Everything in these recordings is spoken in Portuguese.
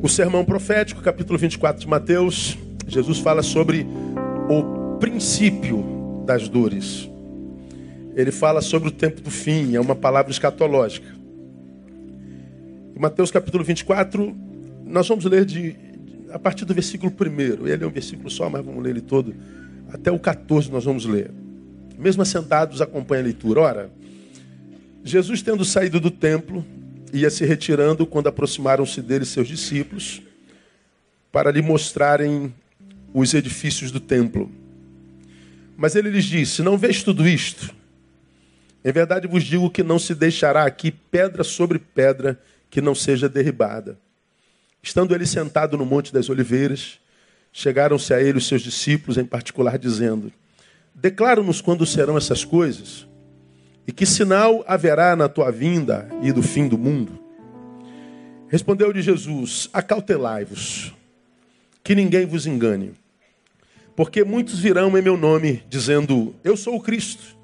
O sermão profético, capítulo 24 de Mateus, Jesus fala sobre o princípio das dores. Ele fala sobre o tempo do fim, é uma palavra escatológica. Em Mateus capítulo 24, nós vamos ler de, a partir do versículo 1. Ele é um versículo só, mas vamos ler ele todo. Até o 14 nós vamos ler. Mesmo assentados, acompanha a leitura. Ora, Jesus tendo saído do templo, ia se retirando quando aproximaram-se dele seus discípulos para lhe mostrarem os edifícios do templo. Mas ele lhes disse: Não vês tudo isto? Em verdade vos digo que não se deixará aqui pedra sobre pedra que não seja derribada. Estando ele sentado no Monte das Oliveiras, chegaram-se a ele os seus discípulos, em particular, dizendo: Declara-nos quando serão essas coisas, e que sinal haverá na tua vinda e do fim do mundo? Respondeu-lhe Jesus: Acautelai-vos, que ninguém vos engane. Porque muitos virão em meu nome, dizendo: Eu sou o Cristo,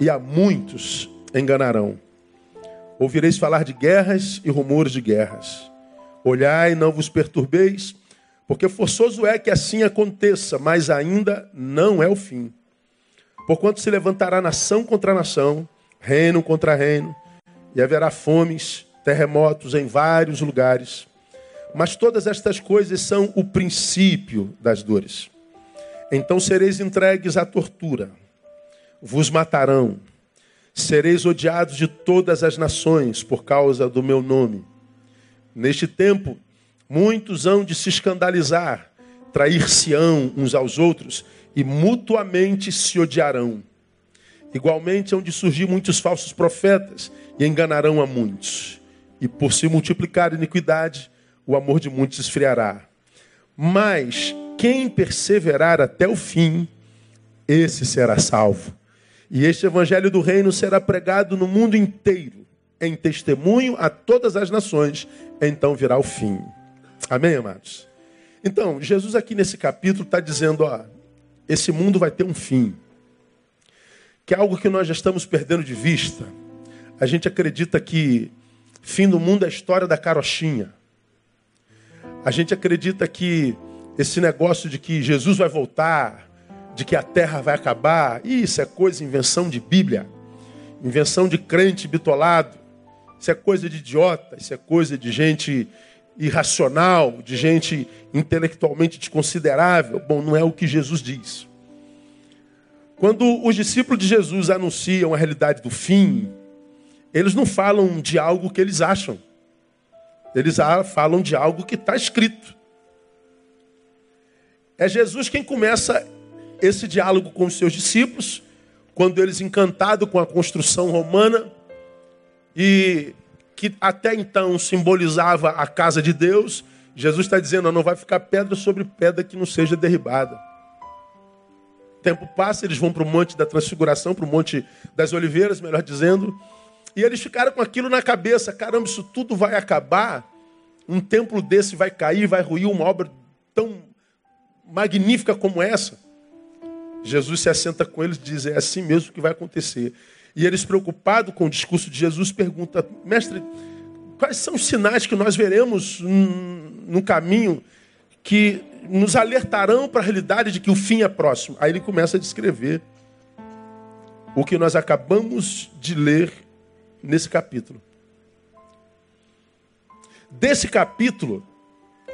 e a muitos enganarão. Ouvireis falar de guerras e rumores de guerras. Olhai, não vos perturbeis, porque forçoso é que assim aconteça, mas ainda não é o fim. Porquanto se levantará nação contra nação, reino contra reino, e haverá fomes, terremotos em vários lugares. Mas todas estas coisas são o princípio das dores. Então sereis entregues à tortura, vos matarão, sereis odiados de todas as nações por causa do meu nome. Neste tempo, muitos hão de se escandalizar, trair-se-ão uns aos outros e mutuamente se odiarão. Igualmente hão de surgir muitos falsos profetas e enganarão a muitos. E por se multiplicar a iniquidade, o amor de muitos esfriará. Mas quem perseverar até o fim, esse será salvo. E este evangelho do reino será pregado no mundo inteiro em testemunho a todas as nações, então virá o fim. Amém, amados? Então, Jesus aqui nesse capítulo está dizendo: ó, esse mundo vai ter um fim. Que é algo que nós já estamos perdendo de vista. A gente acredita que fim do mundo é a história da carochinha. A gente acredita que esse negócio de que Jesus vai voltar, de que a terra vai acabar, isso é coisa, invenção de Bíblia, invenção de crente bitolado. Isso é coisa de idiota, isso é coisa de gente irracional, de gente intelectualmente desconsiderável. Bom, não é o que Jesus diz. Quando os discípulos de Jesus anunciam a realidade do fim, eles não falam de algo que eles acham. Eles falam de algo que está escrito. É Jesus quem começa esse diálogo com os seus discípulos, quando eles, encantados com a construção romana, e que até então simbolizava a casa de Deus, Jesus está dizendo: não vai ficar pedra sobre pedra que não seja derribada. Tempo passa, eles vão para o Monte da Transfiguração, para o Monte das Oliveiras, melhor dizendo, e eles ficaram com aquilo na cabeça: caramba, isso tudo vai acabar, um templo desse vai cair, vai ruir uma obra tão magnífica como essa. Jesus se assenta com eles e diz: é assim mesmo que vai acontecer. E eles, preocupados com o discurso de Jesus, perguntam: Mestre, quais são os sinais que nós veremos no caminho que nos alertarão para a realidade de que o fim é próximo? Aí ele começa a descrever o que nós acabamos de ler nesse capítulo. Desse capítulo,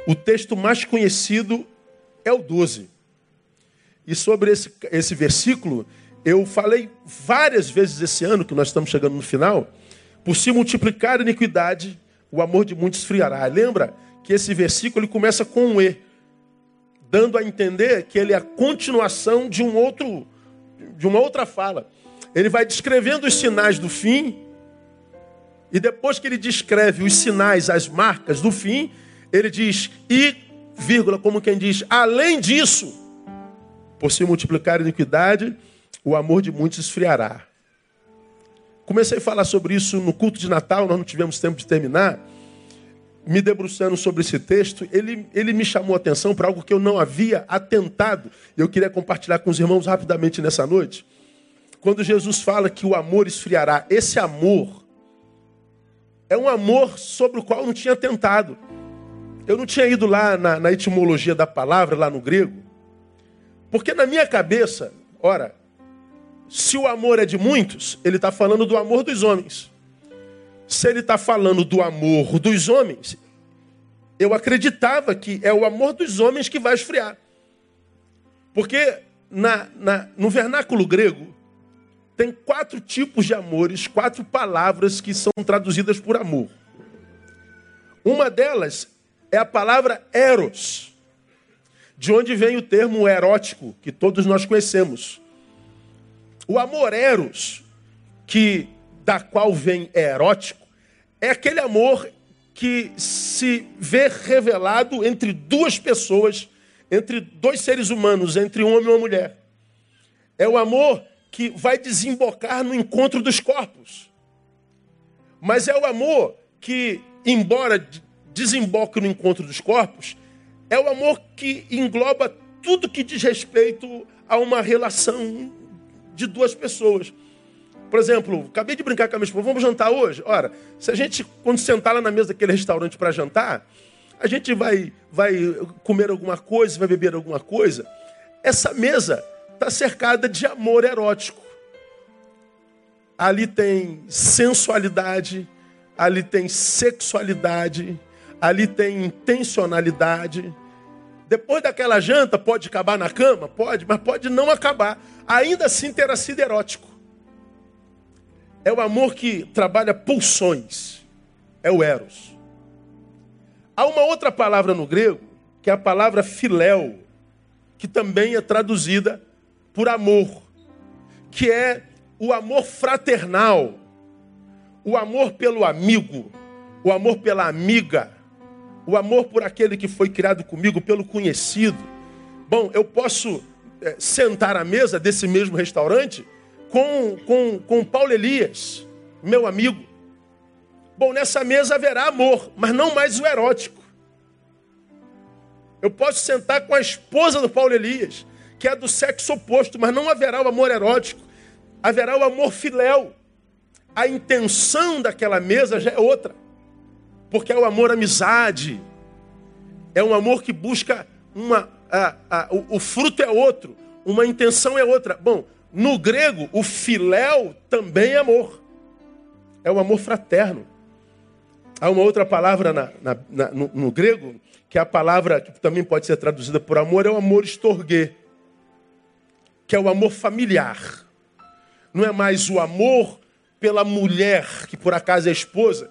o texto mais conhecido é o 12. E sobre esse, esse versículo, eu falei várias vezes esse ano, que nós estamos chegando no final, por se multiplicar a iniquidade, o amor de muitos esfriará. Lembra que esse versículo ele começa com um E, dando a entender que ele é a continuação de um outro, de uma outra fala. Ele vai descrevendo os sinais do fim, e depois que ele descreve os sinais, as marcas do fim, ele diz, e, vírgula, como quem diz, além disso, por se multiplicar a iniquidade, o amor de muitos esfriará. Comecei a falar sobre isso no culto de Natal, nós não tivemos tempo de terminar. Me debruçando sobre esse texto, ele, ele me chamou a atenção para algo que eu não havia atentado. Eu queria compartilhar com os irmãos rapidamente nessa noite. Quando Jesus fala que o amor esfriará, esse amor é um amor sobre o qual eu não tinha tentado. eu não tinha ido lá na, na etimologia da palavra, lá no grego, porque na minha cabeça, ora, se o amor é de muitos, ele está falando do amor dos homens. Se ele está falando do amor dos homens, eu acreditava que é o amor dos homens que vai esfriar. Porque na, na, no vernáculo grego, tem quatro tipos de amores, quatro palavras que são traduzidas por amor. Uma delas é a palavra eros, de onde vem o termo erótico, que todos nós conhecemos. O amor eros, que da qual vem erótico, é aquele amor que se vê revelado entre duas pessoas, entre dois seres humanos, entre um homem e uma mulher. É o amor que vai desembocar no encontro dos corpos. Mas é o amor que, embora desemboque no encontro dos corpos, é o amor que engloba tudo que diz respeito a uma relação de duas pessoas. Por exemplo, acabei de brincar com a minha esposa, vamos jantar hoje? Ora, se a gente, quando sentar lá na mesa daquele restaurante para jantar, a gente vai, vai comer alguma coisa, vai beber alguma coisa, essa mesa está cercada de amor erótico. Ali tem sensualidade, ali tem sexualidade, ali tem intencionalidade. Depois daquela janta, pode acabar na cama? Pode, mas pode não acabar. Ainda assim terá sido erótico. É o amor que trabalha pulsões. É o eros. Há uma outra palavra no grego, que é a palavra filéu, que também é traduzida por amor, que é o amor fraternal, o amor pelo amigo, o amor pela amiga, o amor por aquele que foi criado comigo, pelo conhecido. Bom, eu posso é, sentar à mesa desse mesmo restaurante com, com, com Paulo Elias, meu amigo. Bom, nessa mesa haverá amor, mas não mais o erótico. Eu posso sentar com a esposa do Paulo Elias, que é do sexo oposto, mas não haverá o amor erótico, haverá o amor filéu. A intenção daquela mesa já é outra, porque é o amor amizade, é um amor que busca uma. A, a, o, o fruto é outro, uma intenção é outra. Bom, no grego, o filéu também é amor, é o amor fraterno. Há uma outra palavra na, na, na, no, no, grego, que é a palavra que também pode ser traduzida por amor, é o amor estorguê que é o amor familiar. Não é mais o amor pela mulher, que por acaso é esposa,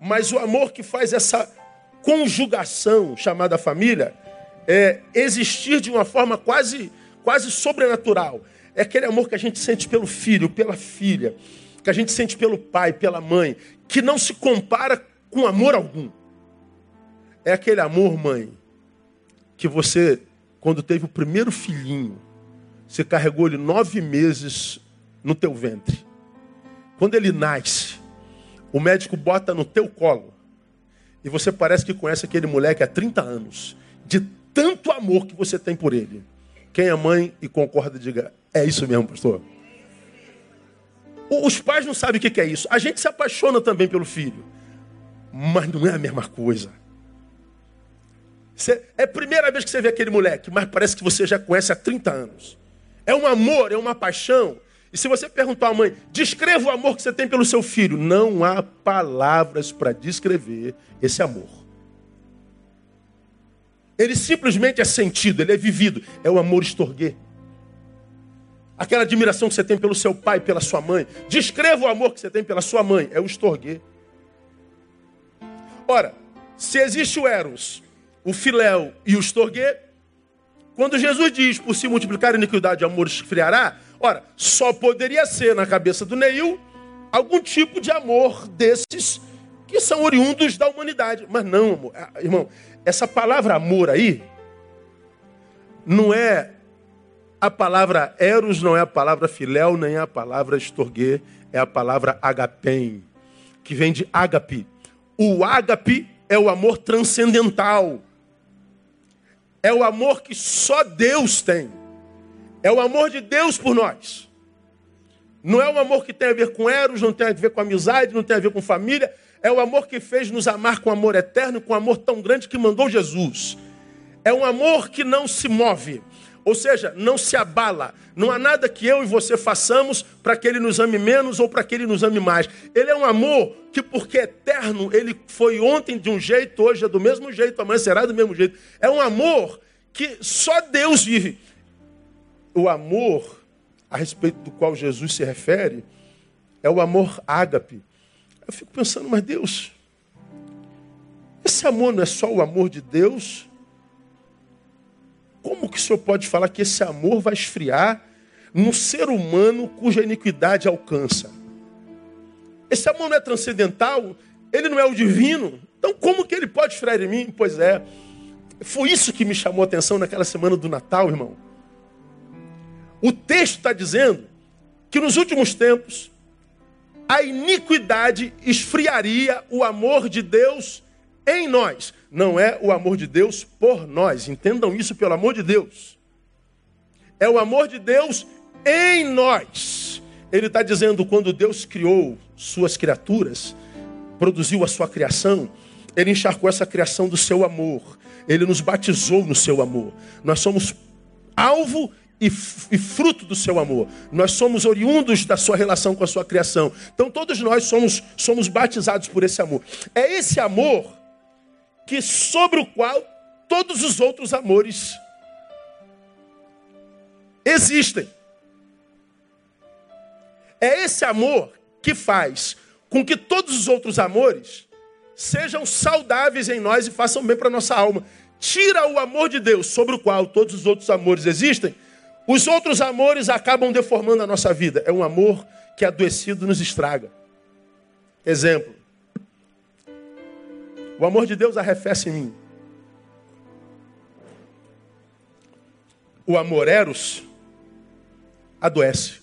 mas o amor que faz essa conjugação chamada família é, existir de uma forma quase, quase sobrenatural. É aquele amor que a gente sente pelo filho, pela filha, que a gente sente pelo pai, pela mãe, que não se compara com amor algum. É aquele amor, mãe, que você, quando teve o primeiro filhinho, você carregou ele nove meses no teu ventre. Quando ele nasce, o médico bota no teu colo. E você parece que conhece aquele moleque há 30 anos. De tanto amor que você tem por ele. Quem é mãe e concorda, diga: é isso mesmo, pastor. Os pais não sabem o que é isso. A gente se apaixona também pelo filho. Mas não é a mesma coisa. Você, é a primeira vez que você vê aquele moleque, mas parece que você já conhece há 30 anos. É um amor, é uma paixão. E se você perguntar à mãe, descreva o amor que você tem pelo seu filho, não há palavras para descrever esse amor. Ele simplesmente é sentido, ele é vivido. É o amor estorguê. Aquela admiração que você tem pelo seu pai, pela sua mãe. Descreva o amor que você tem pela sua mãe. É o estorguê. Ora, se existe o Eros, o Filéu e o estorguê, quando Jesus diz, por se multiplicar a iniquidade, amor esfriará, ora, só poderia ser na cabeça do Neil algum tipo de amor desses que são oriundos da humanidade. Mas não, ah, irmão, essa palavra amor aí não é a palavra eros, não é a palavra filéu, nem é a palavra estorguê, é a palavra agapem, que vem de ágape. O ágape é o amor transcendental. É o amor que só Deus tem. É o amor de Deus por nós. Não é um amor que tem a ver com eros, não tem a ver com amizade, não tem a ver com família. É o amor que fez nos amar com amor eterno, com amor tão grande que mandou Jesus. É um amor que não se move, ou seja, não se abala. Não há nada que eu e você façamos para que ele nos ame menos ou para que ele nos ame mais. Ele é um amor que, porque é eterno, ele foi ontem de um jeito, hoje é do mesmo jeito, amanhã será do mesmo jeito. É um amor que só Deus vive. O amor a respeito do qual Jesus se refere é o amor ágape. Eu fico pensando, mas Deus, esse amor não é só o amor de Deus? Como que o senhor pode falar que esse amor vai esfriar no ser humano cuja iniquidade alcança? Esse amor não é transcendental, ele não é o divino. Então, como que ele pode esfriar em mim? Pois é, foi isso que me chamou a atenção naquela semana do Natal, irmão. O texto está dizendo que nos últimos tempos a iniquidade esfriaria o amor de Deus em nós. Não é o amor de Deus por nós. Entendam isso, pelo amor de Deus. É o amor de Deus em nós. Ele está dizendo: quando Deus criou suas criaturas, produziu a sua criação, ele encharcou essa criação do seu amor. Ele nos batizou no seu amor. Nós somos alvo e, e, fruto do seu amor. Nós somos oriundos da sua relação com a sua criação. Então todos nós somos, somos batizados por esse amor. É esse amor que sobre o qual todos os outros amores existem. É esse amor que faz com que todos os outros amores sejam saudáveis em nós e façam bem para nossa alma. Tira o amor de Deus sobre o qual todos os outros amores existem, os outros amores acabam deformando a nossa vida. É um amor que adoecido nos estraga. Exemplo. O amor de Deus arrefece em mim. O amor eros adoece.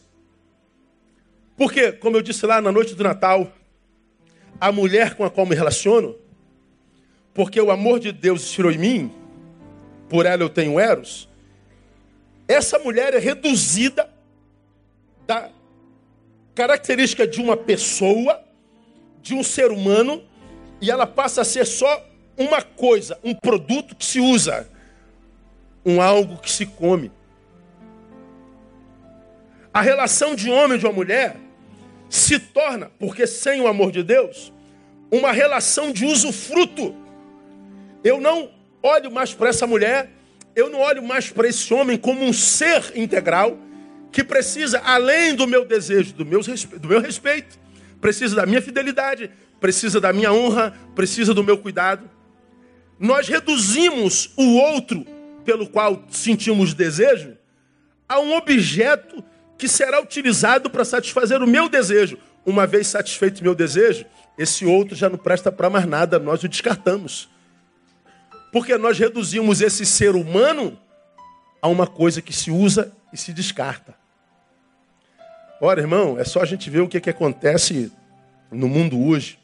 Porque, como eu disse lá na noite do Natal, a mulher com a qual me relaciono, porque o amor de Deus estirou em mim, por ela eu tenho eros, essa mulher é reduzida da característica de uma pessoa, de um ser humano, e ela passa a ser só uma coisa, um produto que se usa, um algo que se come. A relação de homem e de uma mulher se torna, porque sem o amor de Deus, uma relação de usufruto. Eu não olho mais para essa mulher eu não olho mais para esse homem como um ser integral que precisa, além do meu desejo, do meu, do meu respeito, precisa da minha fidelidade, precisa da minha honra, precisa do meu cuidado. Nós reduzimos o outro pelo qual sentimos desejo a um objeto que será utilizado para satisfazer o meu desejo. Uma vez satisfeito o meu desejo, esse outro já não presta para mais nada, nós o descartamos. Porque nós reduzimos esse ser humano a uma coisa que se usa e se descarta. Ora, irmão, é só a gente ver o que, que acontece no mundo hoje.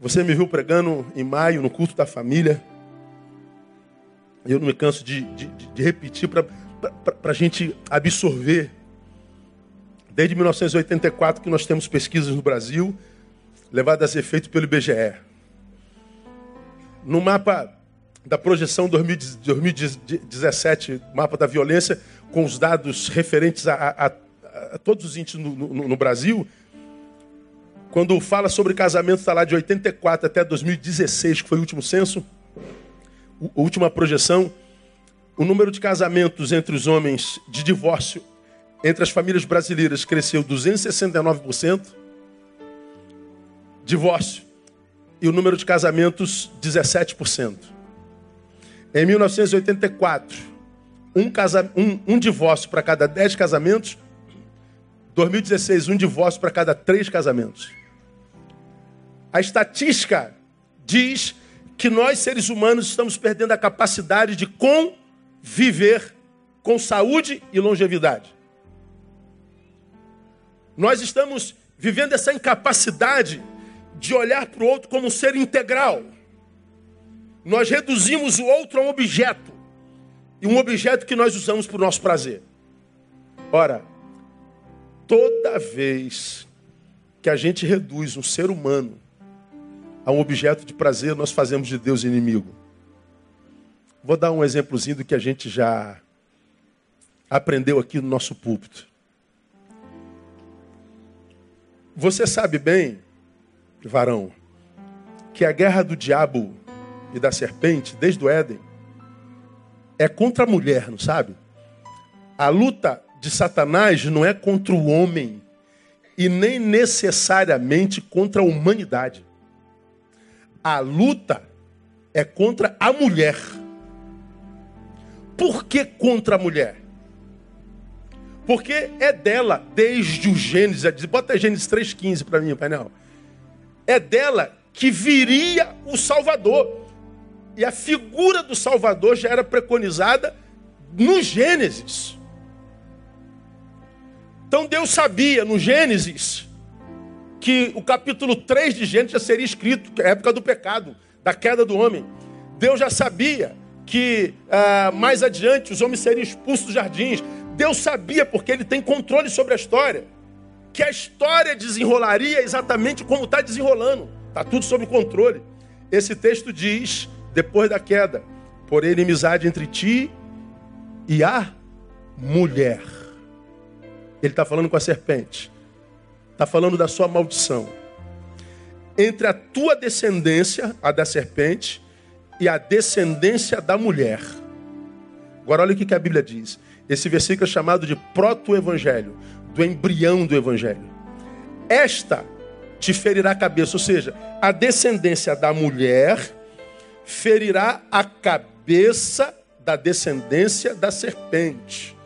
Você me viu pregando em maio no culto da família. Eu não me canso de, de, de repetir para a gente absorver. Desde 1984 que nós temos pesquisas no Brasil, levadas a efeito pelo IBGE. No mapa da projeção 2017, mapa da violência, com os dados referentes a, a, a todos os índices no, no, no, Brasil, quando fala sobre casamento, está lá de 84 até 2016, que foi o último censo, a última projeção, o número de casamentos entre os homens de divórcio entre as famílias brasileiras cresceu 269%, divórcio, e o número de casamentos 17%. Em 1984, um, casa, um, um divórcio para cada dez casamentos. 2016, um divórcio para cada três casamentos. A estatística diz que nós, seres humanos, estamos perdendo a capacidade de conviver com saúde e longevidade. Nós estamos vivendo essa incapacidade de olhar para o outro como um ser integral. Nós reduzimos o outro a um objeto. E um objeto que nós usamos para o nosso prazer. Ora, toda vez que a gente reduz um ser humano a um objeto de prazer, nós fazemos de Deus inimigo. Vou dar um exemplozinho do que a gente já aprendeu aqui no nosso púlpito. Você sabe bem, varão, que a guerra do diabo e da serpente, desde o Éden, é contra a mulher, não sabe? A luta de Satanás não é contra o homem e nem necessariamente contra a humanidade. A luta é contra a mulher. Por que contra a mulher? Porque é dela, desde o Gênesis, bota Gênesis 3,15 para mim, painel. É dela que viria o Salvador. E a figura do Salvador já era preconizada no Gênesis. Então Deus sabia no Gênesis que o capítulo 3 de Gênesis já seria escrito, que é a época do pecado, da queda do homem. Deus já sabia que ah, mais adiante os homens seriam expulsos dos jardins. Deus sabia, porque ele tem controle sobre a história, que a história desenrolaria exatamente como está desenrolando. Está tudo sob controle. Esse texto diz, depois da queda, por inimizade entre ti e a mulher. Ele está falando com a serpente. Está falando da sua maldição. Entre a tua descendência, a da serpente, e a descendência da mulher. Agora olha o que a Bíblia diz. Esse versículo é chamado de proto-evangelho, do embrião do evangelho. Esta te ferirá a cabeça, ou seja, a descendência da mulher ferirá a cabeça da descendência da serpente.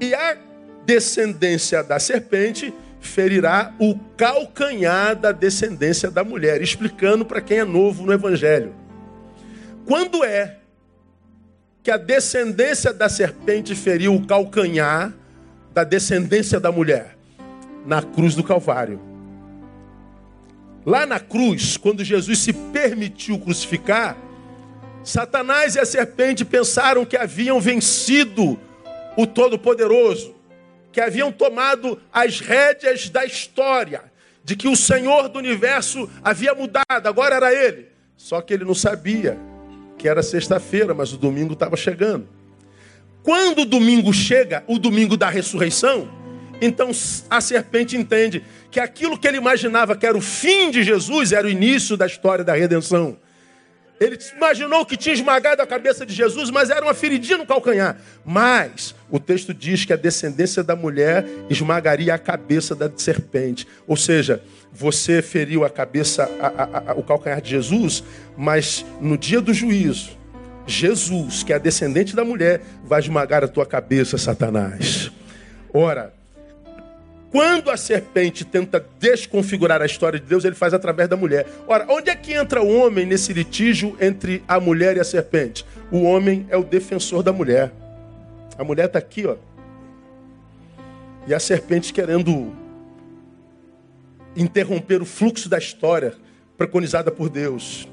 E a descendência da serpente ferirá o calcanhar da descendência da mulher, explicando para quem é novo no evangelho. Quando é que a descendência da serpente feriu o calcanhar da descendência da mulher? Na cruz do Calvário. Lá na cruz, quando Jesus se permitiu crucificar, Satanás e a serpente pensaram que haviam vencido o Todo-Poderoso, que haviam tomado as rédeas da história, de que o Senhor do universo havia mudado, agora era ele. Só que ele não sabia que era sexta-feira, mas o domingo estava chegando. Quando o domingo chega, o domingo da ressurreição, então a serpente entende que aquilo que ele imaginava que era o fim de Jesus era o início da história da redenção. Ele imaginou que tinha esmagado a cabeça de Jesus, mas era uma feridinha no calcanhar. Mas o texto diz que a descendência da mulher esmagaria a cabeça da serpente. Ou seja, você feriu a cabeça, a, a, a, o calcanhar de Jesus, mas no dia do juízo, Jesus, que é a descendente da mulher, vai esmagar a tua cabeça, Satanás. Ora, quando a serpente tenta desconfigurar a história de Deus, ele faz através da mulher. Ora, onde é que entra o homem nesse litígio entre a mulher e a serpente? O homem é o defensor da mulher. A mulher está aqui, ó. E a serpente querendo interromper o fluxo da história preconizada por Deus.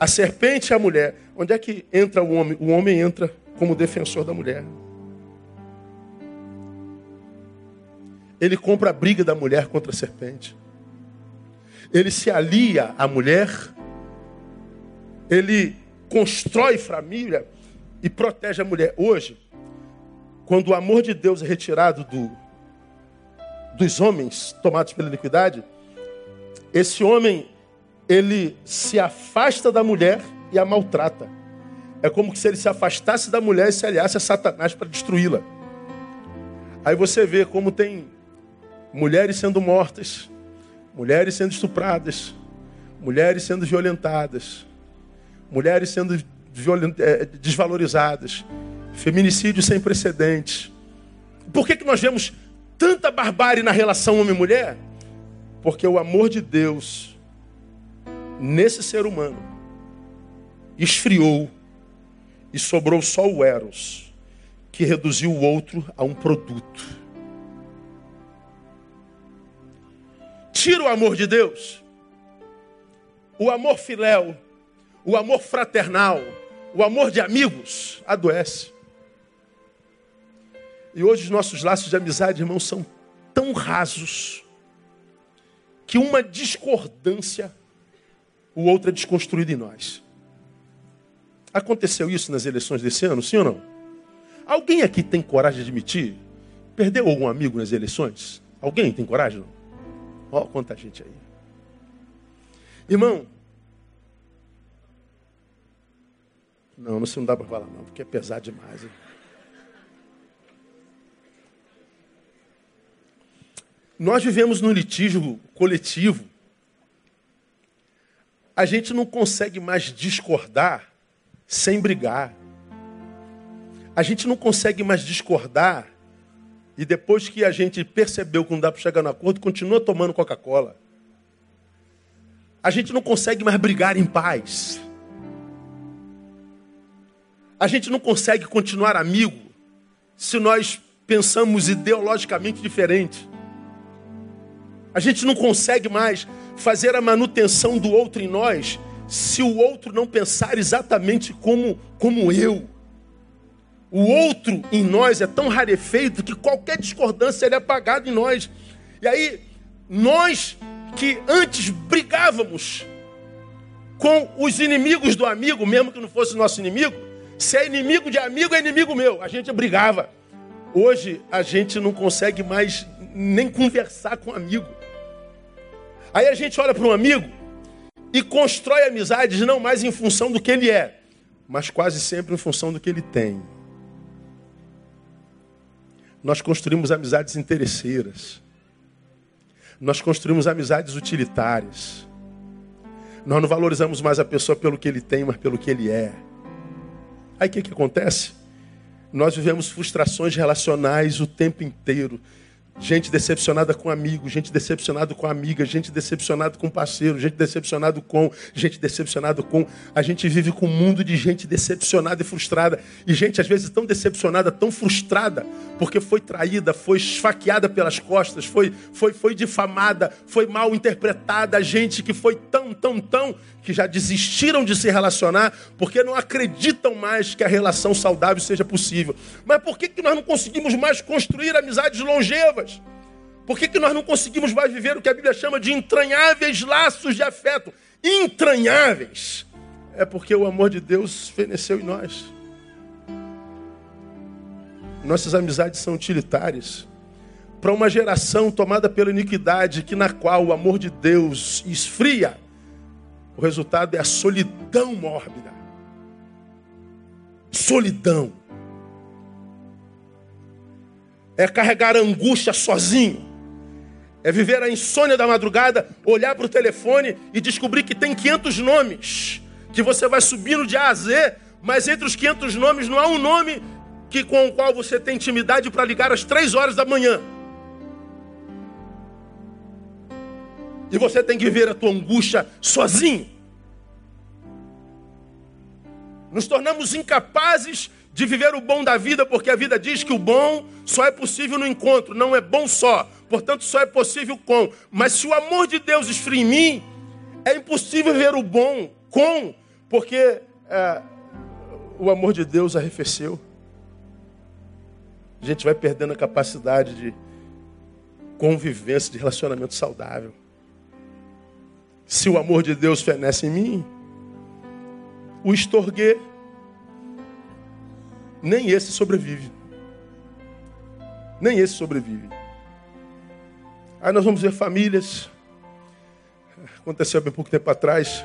A serpente e a mulher. Onde é que entra o homem? O homem entra como defensor da mulher. Ele compra a briga da mulher contra a serpente. Ele se alia à mulher. Ele constrói família e protege a mulher. Hoje, quando o amor de Deus é retirado do, dos homens tomados pela iniquidade, esse homem ele se afasta da mulher e a maltrata. É como se ele se afastasse da mulher e se aliasse a Satanás para destruí-la. Aí você vê como tem mulheres sendo mortas, mulheres sendo estupradas, mulheres sendo violentadas, mulheres sendo eh, desvalorizadas, feminicídio sem precedentes. Por que, que nós vemos tanta barbárie na relação homem-mulher? Porque o amor de Deus nesse ser humano esfriou e sobrou só o Eros, que reduziu o outro a um produto. Tira o amor de Deus, o amor filéu, o amor fraternal, o amor de amigos, adoece. E hoje os nossos laços de amizade, irmãos, são tão rasos que uma discordância o outro é desconstruído em nós. Aconteceu isso nas eleições desse ano, sim ou não? Alguém aqui tem coragem de admitir? Perdeu algum amigo nas eleições? Alguém tem coragem? Não? Ó, quanta gente aí. Irmão, não, isso não dá para falar não, porque é pesado demais. Hein? Nós vivemos num litígio coletivo. A gente não consegue mais discordar sem brigar. A gente não consegue mais discordar e depois que a gente percebeu que não dá para chegar no acordo, continua tomando Coca-Cola. A gente não consegue mais brigar em paz. A gente não consegue continuar amigo se nós pensamos ideologicamente diferente. A gente não consegue mais fazer a manutenção do outro em nós se o outro não pensar exatamente como, como eu. O outro em nós é tão rarefeito que qualquer discordância é apagada em nós. E aí, nós que antes brigávamos com os inimigos do amigo, mesmo que não fosse nosso inimigo, se é inimigo de amigo, é inimigo meu. A gente brigava. Hoje a gente não consegue mais nem conversar com um amigo. Aí a gente olha para um amigo e constrói amizades não mais em função do que ele é, mas quase sempre em função do que ele tem nós construímos amizades interesseiras. Nós construímos amizades utilitárias. Nós não valorizamos mais a pessoa pelo que ele tem, mas pelo que ele é. Aí o que, que acontece? Nós vivemos frustrações relacionais o tempo inteiro. Gente decepcionada com amigo, gente decepcionada com amiga, gente decepcionada com parceiro, gente decepcionada com, gente decepcionada com. A gente vive com um mundo de gente decepcionada e frustrada. E gente, às vezes, tão decepcionada, tão frustrada, porque foi traída, foi esfaqueada pelas costas, foi, foi, foi difamada, foi mal interpretada. Gente que foi tão, tão, tão, que já desistiram de se relacionar, porque não acreditam mais que a relação saudável seja possível. Mas por que, que nós não conseguimos mais construir amizades longevas? Por que, que nós não conseguimos mais viver o que a Bíblia chama de entranháveis laços de afeto? Entranháveis. É porque o amor de Deus feneceu em nós. Nossas amizades são utilitárias. Para uma geração tomada pela iniquidade, que na qual o amor de Deus esfria, o resultado é a solidão mórbida. Solidão. É carregar angústia sozinho é viver a insônia da madrugada, olhar para o telefone e descobrir que tem 500 nomes, que você vai subindo de A a Z, mas entre os 500 nomes não há um nome que com o qual você tem intimidade para ligar às 3 horas da manhã. E você tem que viver a tua angústia sozinho. Nos tornamos incapazes de viver o bom da vida, porque a vida diz que o bom só é possível no encontro, não é bom só. Portanto, só é possível com. Mas se o amor de Deus esfria em mim, é impossível ver o bom com, porque é, o amor de Deus arrefeceu. A gente vai perdendo a capacidade de convivência, de relacionamento saudável. Se o amor de Deus fenece em mim, o estorguei nem esse sobrevive. Nem esse sobrevive. Aí nós vamos ver famílias. Aconteceu há pouco tempo atrás.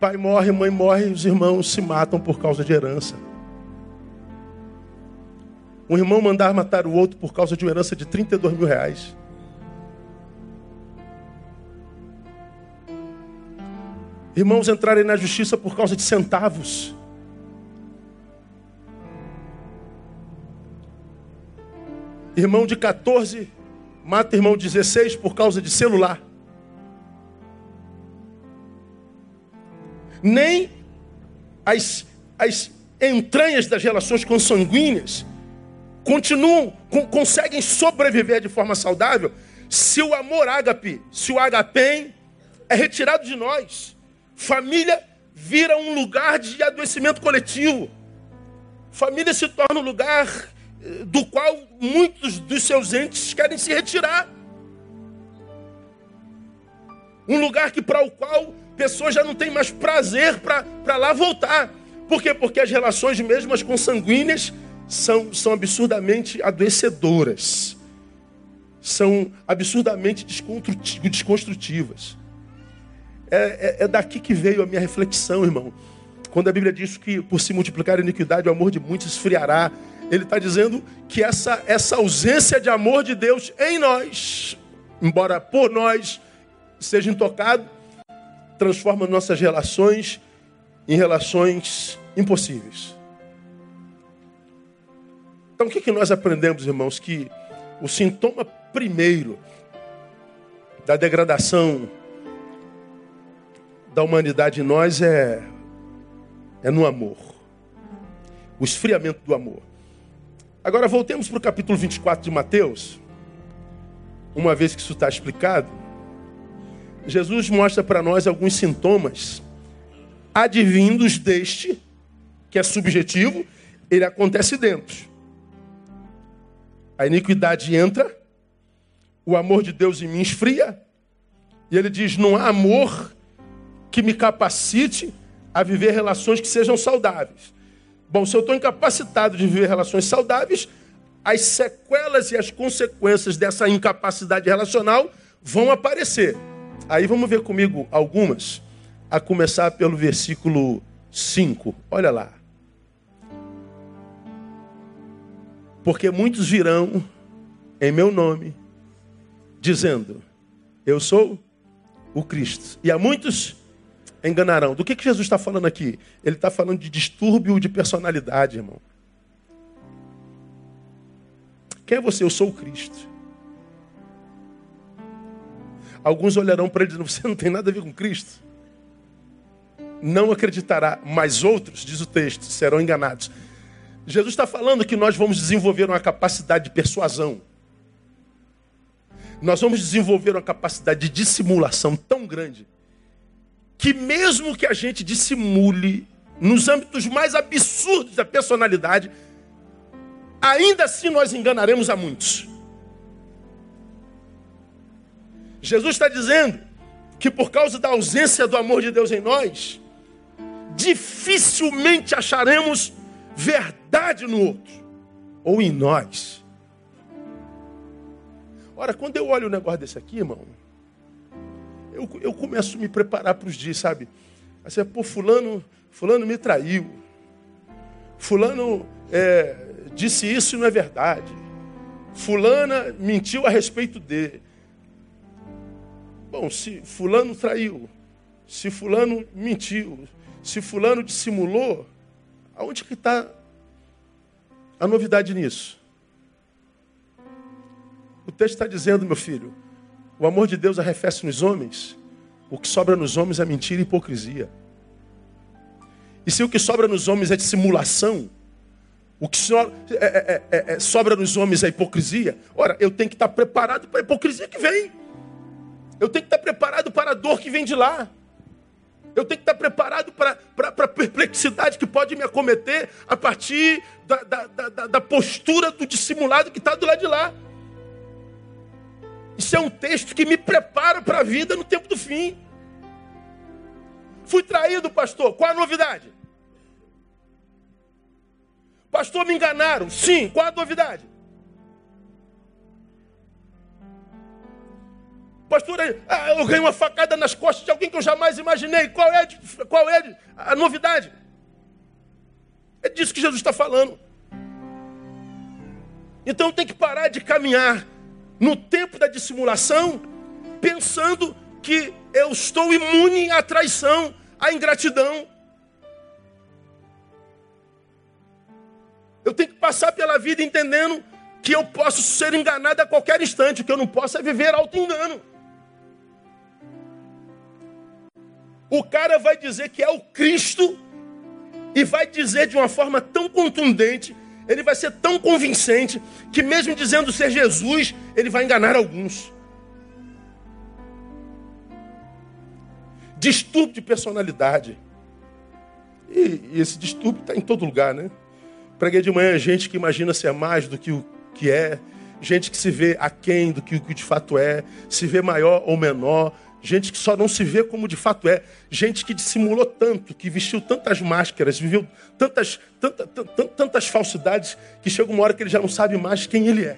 Pai morre, mãe morre, os irmãos se matam por causa de herança. Um irmão mandar matar o outro por causa de uma herança de 32 mil reais. Irmãos entrarem na justiça por causa de centavos. Irmão de 14 mata irmão de 16 por causa de celular. Nem as, as entranhas das relações consanguíneas continuam, conseguem sobreviver de forma saudável se o amor ágape, se o agapem é retirado de nós. Família vira um lugar de adoecimento coletivo. Família se torna um lugar do qual muitos dos seus entes querem se retirar. Um lugar que para o qual pessoas já não têm mais prazer para lá voltar. Por quê? Porque as relações mesmo as consanguíneas são, são absurdamente adoecedoras. São absurdamente desconstrutivas. É, é, é, daqui que veio a minha reflexão, irmão. Quando a Bíblia diz que por se multiplicar a iniquidade, o amor de muitos esfriará. Ele está dizendo que essa, essa ausência de amor de Deus em nós, embora por nós seja intocado, transforma nossas relações em relações impossíveis. Então o que, que nós aprendemos, irmãos? Que o sintoma primeiro da degradação da humanidade em nós é, é no amor. O esfriamento do amor. Agora voltemos para o capítulo 24 de Mateus. Uma vez que isso está explicado, Jesus mostra para nós alguns sintomas advindos deste, que é subjetivo, ele acontece dentro. A iniquidade entra, o amor de Deus em mim esfria, e ele diz: não há amor que me capacite a viver relações que sejam saudáveis. Bom, se eu estou incapacitado de viver relações saudáveis, as sequelas e as consequências dessa incapacidade relacional vão aparecer. Aí vamos ver comigo algumas, a começar pelo versículo 5. Olha lá. Porque muitos virão em meu nome, dizendo: Eu sou o Cristo. E a muitos enganarão. Do que, que Jesus está falando aqui? Ele está falando de distúrbio de personalidade, irmão. Quem é você? Eu sou o Cristo. Alguns olharão para ele dizendo: Você não tem nada a ver com Cristo. Não acreditará, mas outros, diz o texto, serão enganados. Jesus está falando que nós vamos desenvolver uma capacidade de persuasão. Nós vamos desenvolver uma capacidade de dissimulação tão grande que mesmo que a gente dissimule nos âmbitos mais absurdos da personalidade, ainda assim nós enganaremos a muitos. Jesus está dizendo que por causa da ausência do amor de Deus em nós, dificilmente acharemos verdade no outro ou em nós. Ora, quando eu olho o negócio desse aqui, irmão, eu, eu começo a me preparar para os dias, sabe? Assim, pô, fulano, fulano me traiu. Fulano é, disse isso e não é verdade. Fulana mentiu a respeito dele. Bom, se fulano traiu, se fulano mentiu, se fulano dissimulou, aonde que está a novidade nisso? O texto está dizendo, meu filho, o amor de Deus arrefece nos homens. O que sobra nos homens é mentira e hipocrisia. E se o que sobra nos homens é dissimulação, o que so, é, é, é, é, sobra nos homens é hipocrisia, ora, eu tenho que estar preparado para a hipocrisia que vem. Eu tenho que estar preparado para a dor que vem de lá. Eu tenho que estar preparado para, para, para a perplexidade que pode me acometer a partir da, da, da, da postura do dissimulado que está do lado de lá. Isso é um texto que me prepara para a vida no tempo do fim. Fui traído, pastor. Qual a novidade? Pastor, me enganaram. Sim, qual a novidade? Pastor, ah, eu ganhei uma facada nas costas de alguém que eu jamais imaginei. Qual é, qual é a novidade? É disso que Jesus está falando. Então tem que parar de caminhar no tempo da dissimulação, pensando que eu estou imune à traição, à ingratidão. Eu tenho que passar pela vida entendendo que eu posso ser enganado a qualquer instante, que eu não posso é viver auto-engano. O cara vai dizer que é o Cristo e vai dizer de uma forma tão contundente ele vai ser tão convincente que, mesmo dizendo ser Jesus, ele vai enganar alguns. Distúrbio de personalidade. E, e esse distúrbio está em todo lugar, né? Preguei de manhã gente que imagina ser mais do que o que é, gente que se vê aquém do que o que de fato é, se vê maior ou menor, Gente que só não se vê como de fato é. Gente que dissimulou tanto, que vestiu tantas máscaras, viveu tantas, tanta, tantas falsidades, que chega uma hora que ele já não sabe mais quem ele é.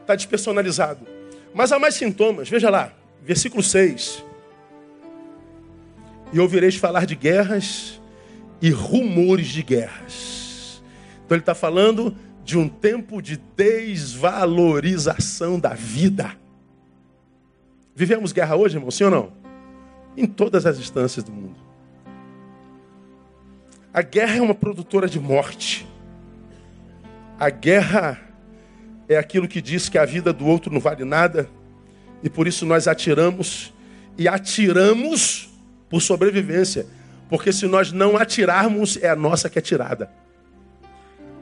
Está despersonalizado. Mas há mais sintomas. Veja lá, versículo 6. E ouvireis falar de guerras e rumores de guerras. Então ele está falando de um tempo de desvalorização da vida. Vivemos guerra hoje, irmão? Sim ou não? Em todas as instâncias do mundo. A guerra é uma produtora de morte. A guerra é aquilo que diz que a vida do outro não vale nada e por isso nós atiramos e atiramos por sobrevivência, porque se nós não atirarmos, é a nossa que é tirada.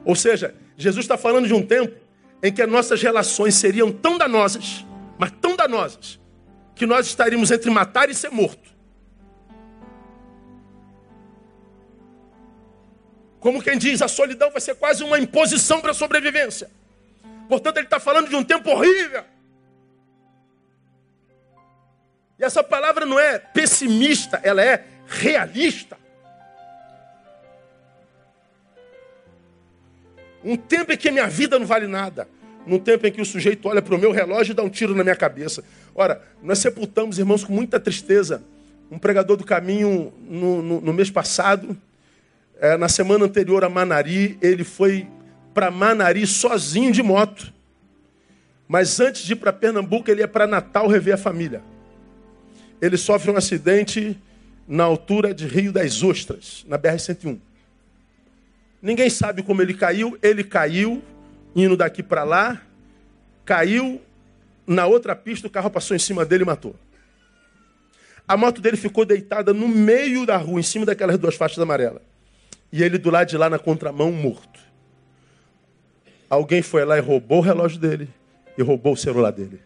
Ou seja, Jesus está falando de um tempo em que as nossas relações seriam tão danosas, mas tão danosas, que nós estaríamos entre matar e ser morto. Como quem diz, a solidão vai ser quase uma imposição para a sobrevivência. Portanto, ele está falando de um tempo horrível. E essa palavra não é pessimista, ela é realista. Um tempo em que minha vida não vale nada. Num tempo em que o sujeito olha para o meu relógio e dá um tiro na minha cabeça. Ora, nós sepultamos, irmãos, com muita tristeza, um pregador do caminho no, no, no mês passado. É, na semana anterior a Manari, ele foi para Manari sozinho de moto. Mas antes de ir para Pernambuco, ele ia para Natal rever a família. Ele sofre um acidente na altura de Rio das Ostras, na BR-101. Ninguém sabe como ele caiu. Ele caiu, indo daqui para lá, caiu na outra pista, o carro passou em cima dele e matou. A moto dele ficou deitada no meio da rua, em cima daquelas duas faixas amarelas. E ele do lado de lá na contramão, morto. Alguém foi lá e roubou o relógio dele e roubou o celular dele.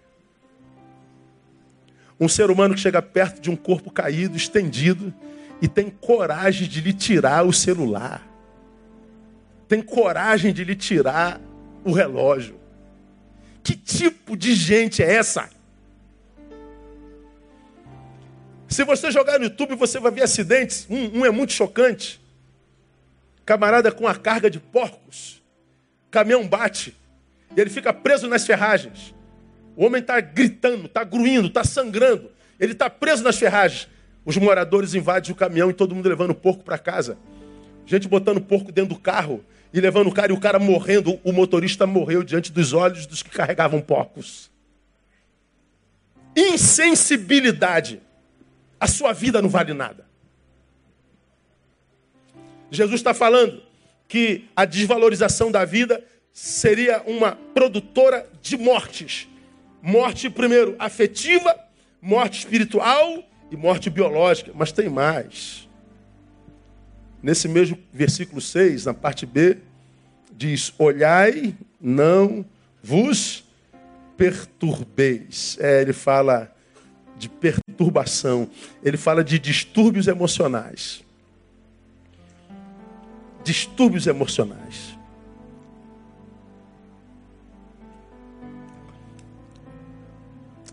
Um ser humano que chega perto de um corpo caído, estendido, e tem coragem de lhe tirar o celular. Tem coragem de lhe tirar o relógio. Que tipo de gente é essa? Se você jogar no YouTube, você vai ver acidentes. Um, um é muito chocante. Camarada com a carga de porcos caminhão bate, e ele fica preso nas ferragens. O homem está gritando, está gruindo, está sangrando. Ele está preso nas ferragens. Os moradores invadem o caminhão e todo mundo levando o porco para casa. Gente botando porco dentro do carro e levando o cara e o cara morrendo. O motorista morreu diante dos olhos dos que carregavam porcos. Insensibilidade. A sua vida não vale nada. Jesus está falando que a desvalorização da vida seria uma produtora de mortes. Morte, primeiro, afetiva, morte espiritual e morte biológica. Mas tem mais. Nesse mesmo versículo 6, na parte B, diz: Olhai, não vos perturbeis. É, ele fala de perturbação, ele fala de distúrbios emocionais distúrbios emocionais.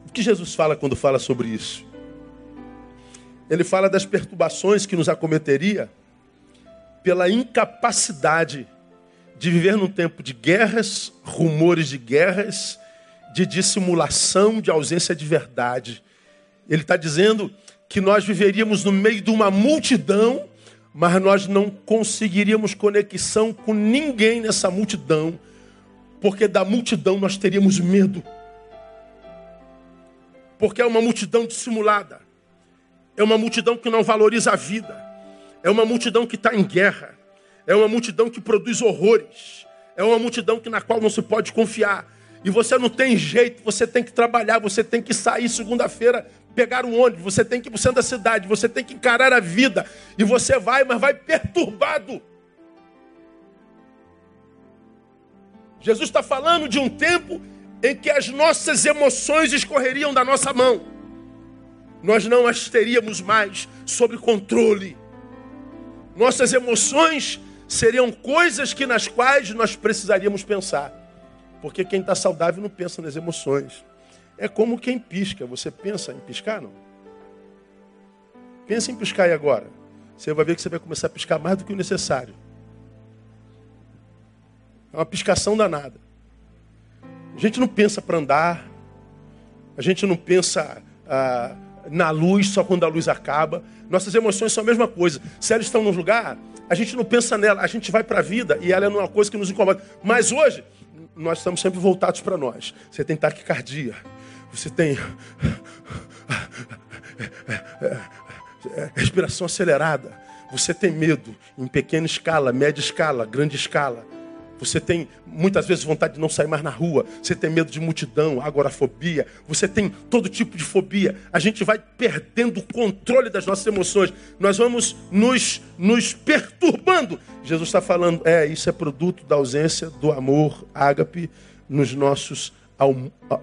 O que Jesus fala quando fala sobre isso? Ele fala das perturbações que nos acometeria pela incapacidade de viver num tempo de guerras, rumores de guerras, de dissimulação, de ausência de verdade. Ele está dizendo que nós viveríamos no meio de uma multidão mas nós não conseguiríamos conexão com ninguém nessa multidão, porque da multidão nós teríamos medo. Porque é uma multidão dissimulada, é uma multidão que não valoriza a vida, é uma multidão que está em guerra, é uma multidão que produz horrores, é uma multidão que na qual não se pode confiar. E você não tem jeito, você tem que trabalhar, você tem que sair segunda-feira pegar um ônibus, você tem que ir para o centro da cidade, você tem que encarar a vida. E você vai, mas vai perturbado. Jesus está falando de um tempo em que as nossas emoções escorreriam da nossa mão. Nós não as teríamos mais sob controle. Nossas emoções seriam coisas que nas quais nós precisaríamos pensar. Porque quem está saudável não pensa nas emoções. É como quem pisca. Você pensa em piscar, não? Pensa em piscar aí agora. Você vai ver que você vai começar a piscar mais do que o necessário. É uma piscação danada. A gente não pensa para andar. A gente não pensa ah, na luz só quando a luz acaba. Nossas emoções são a mesma coisa. Se elas estão num lugar, a gente não pensa nela. A gente vai para a vida e ela é uma coisa que nos incomoda. Mas hoje, nós estamos sempre voltados para nós. Você tem taquicardia. Você tem respiração acelerada. Você tem medo em pequena escala, média escala, grande escala. Você tem muitas vezes vontade de não sair mais na rua. Você tem medo de multidão, agorafobia. Você tem todo tipo de fobia. A gente vai perdendo o controle das nossas emoções. Nós vamos nos, nos perturbando. Jesus está falando, é, isso é produto da ausência do amor ágape nos nossos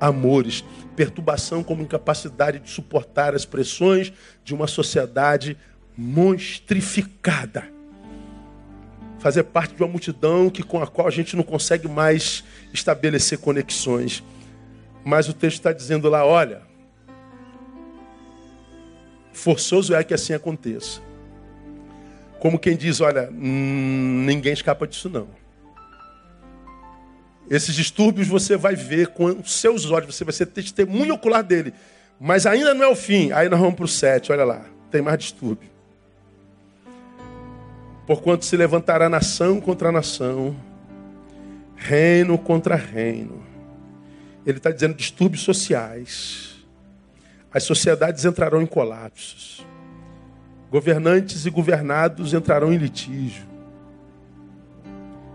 amores. Perturbação como incapacidade de suportar as pressões de uma sociedade monstrificada fazer parte de uma multidão que, com a qual a gente não consegue mais estabelecer conexões. Mas o texto está dizendo lá: olha, forçoso é que assim aconteça. Como quem diz: olha, hum, ninguém escapa disso não. Esses distúrbios você vai ver com os seus olhos, você vai ser testemunho ocular dele. Mas ainda não é o fim. Aí nós vamos para o 7, olha lá, tem mais distúrbio. Porquanto se levantará nação contra nação, reino contra reino. Ele está dizendo distúrbios sociais. As sociedades entrarão em colapsos. Governantes e governados entrarão em litígio.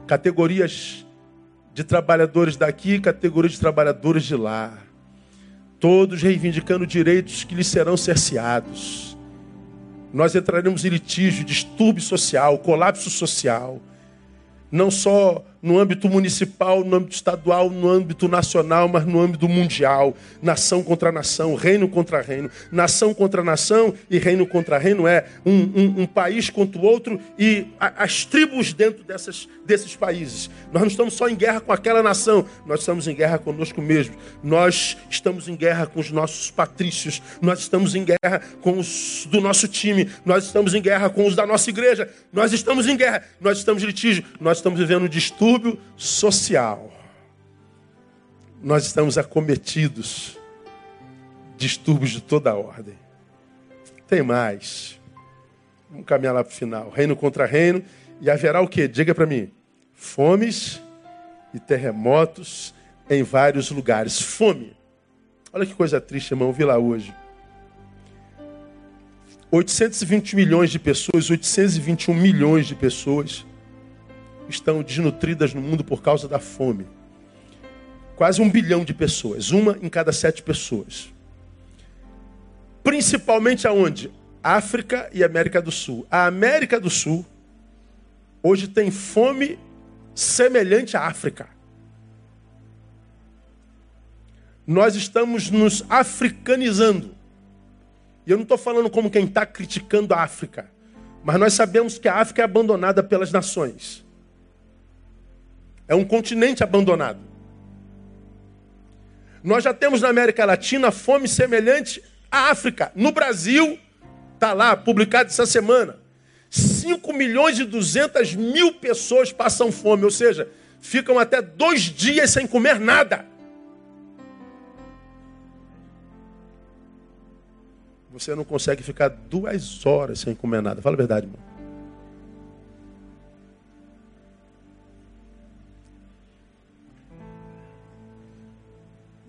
Categorias de trabalhadores daqui, categorias de trabalhadores de lá. Todos reivindicando direitos que lhes serão cerceados nós entraremos em litígio, distúrbio social, colapso social. Não só no âmbito municipal, no âmbito estadual, no âmbito nacional, mas no âmbito mundial. Nação contra nação, reino contra reino. Nação contra nação e reino contra reino é um, um, um país contra o outro e a, as tribos dentro dessas, desses países. Nós não estamos só em guerra com aquela nação, nós estamos em guerra conosco mesmo. Nós estamos em guerra com os nossos patrícios, nós estamos em guerra com os do nosso time, nós estamos em guerra com os da nossa igreja, nós estamos em guerra, nós estamos em litígio, nós estamos vivendo distúrbio distúrbio social. Nós estamos acometidos. Distúrbios de toda a ordem. Tem mais. Vamos caminhar lá para o final. Reino contra reino. E haverá o que? Diga para mim. Fomes e terremotos em vários lugares. Fome. Olha que coisa triste, irmão. Vi lá hoje. 820 milhões de pessoas, 821 milhões de pessoas estão desnutridas no mundo por causa da fome. Quase um bilhão de pessoas, uma em cada sete pessoas. Principalmente aonde? África e América do Sul. A América do Sul hoje tem fome semelhante à África. Nós estamos nos africanizando. E eu não estou falando como quem está criticando a África, mas nós sabemos que a África é abandonada pelas nações. É um continente abandonado. Nós já temos na América Latina fome semelhante à África. No Brasil, está lá, publicado essa semana, 5 milhões e 200 mil pessoas passam fome, ou seja, ficam até dois dias sem comer nada. Você não consegue ficar duas horas sem comer nada. Fala a verdade, irmão.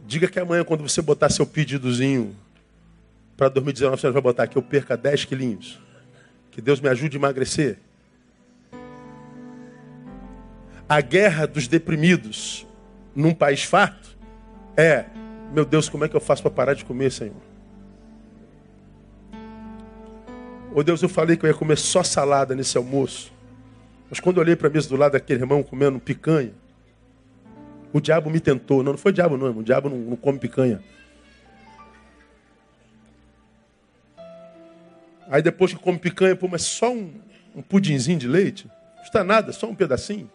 Diga que amanhã, quando você botar seu pedidozinho para 2019, você vai botar que eu perca 10 quilinhos. Que Deus me ajude a emagrecer. A guerra dos deprimidos num país farto é: meu Deus, como é que eu faço para parar de comer, Senhor? Ô Deus, eu falei que eu ia comer só salada nesse almoço. Mas quando eu olhei para a mesa do lado daquele irmão comendo picanha, o diabo me tentou. Não, não foi o diabo, não. O diabo não, não come picanha. Aí depois que come picanha, pô, mas só um, um pudinzinho de leite? Não custa nada, só um pedacinho.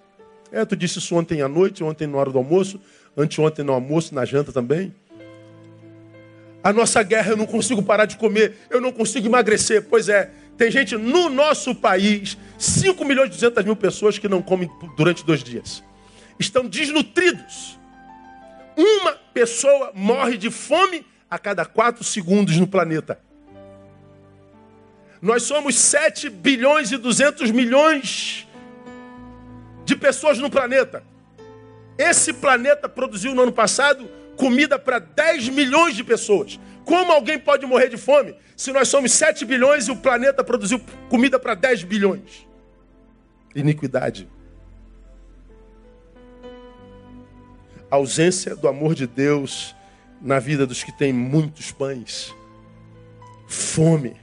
É, tu disse isso ontem à noite, ontem na hora do almoço, anteontem no almoço, na janta também. A nossa guerra, eu não consigo parar de comer, eu não consigo emagrecer. Pois é, tem gente no nosso país, 5 milhões e 200 mil pessoas que não comem durante dois dias. Estão desnutridos. Uma pessoa morre de fome a cada quatro segundos no planeta. Nós somos 7 bilhões e 200 milhões de pessoas no planeta. Esse planeta produziu no ano passado comida para 10 milhões de pessoas. Como alguém pode morrer de fome se nós somos 7 bilhões e o planeta produziu comida para 10 bilhões? Iniquidade. Ausência do amor de Deus na vida dos que têm muitos pães. Fome.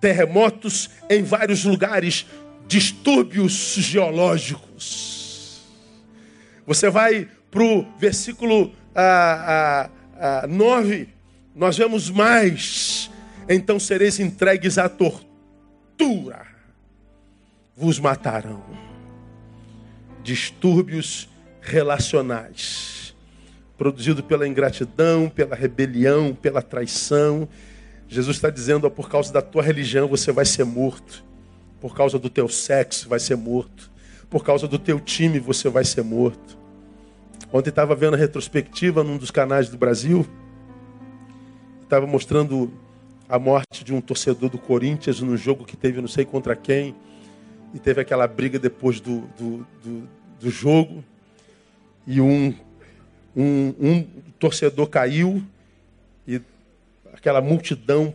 Terremotos em vários lugares, distúrbios geológicos. Você vai para o versículo ah, ah, ah, 9, nós vemos mais. Então sereis entregues à tortura, vos matarão. Distúrbios relacionais, produzido pela ingratidão, pela rebelião, pela traição. Jesus está dizendo: ó, por causa da tua religião você vai ser morto, por causa do teu sexo vai ser morto, por causa do teu time você vai ser morto. Ontem estava vendo a retrospectiva num dos canais do Brasil, estava mostrando a morte de um torcedor do Corinthians no jogo que teve não sei contra quem, e teve aquela briga depois do, do, do, do jogo e um, um, um torcedor caiu e aquela multidão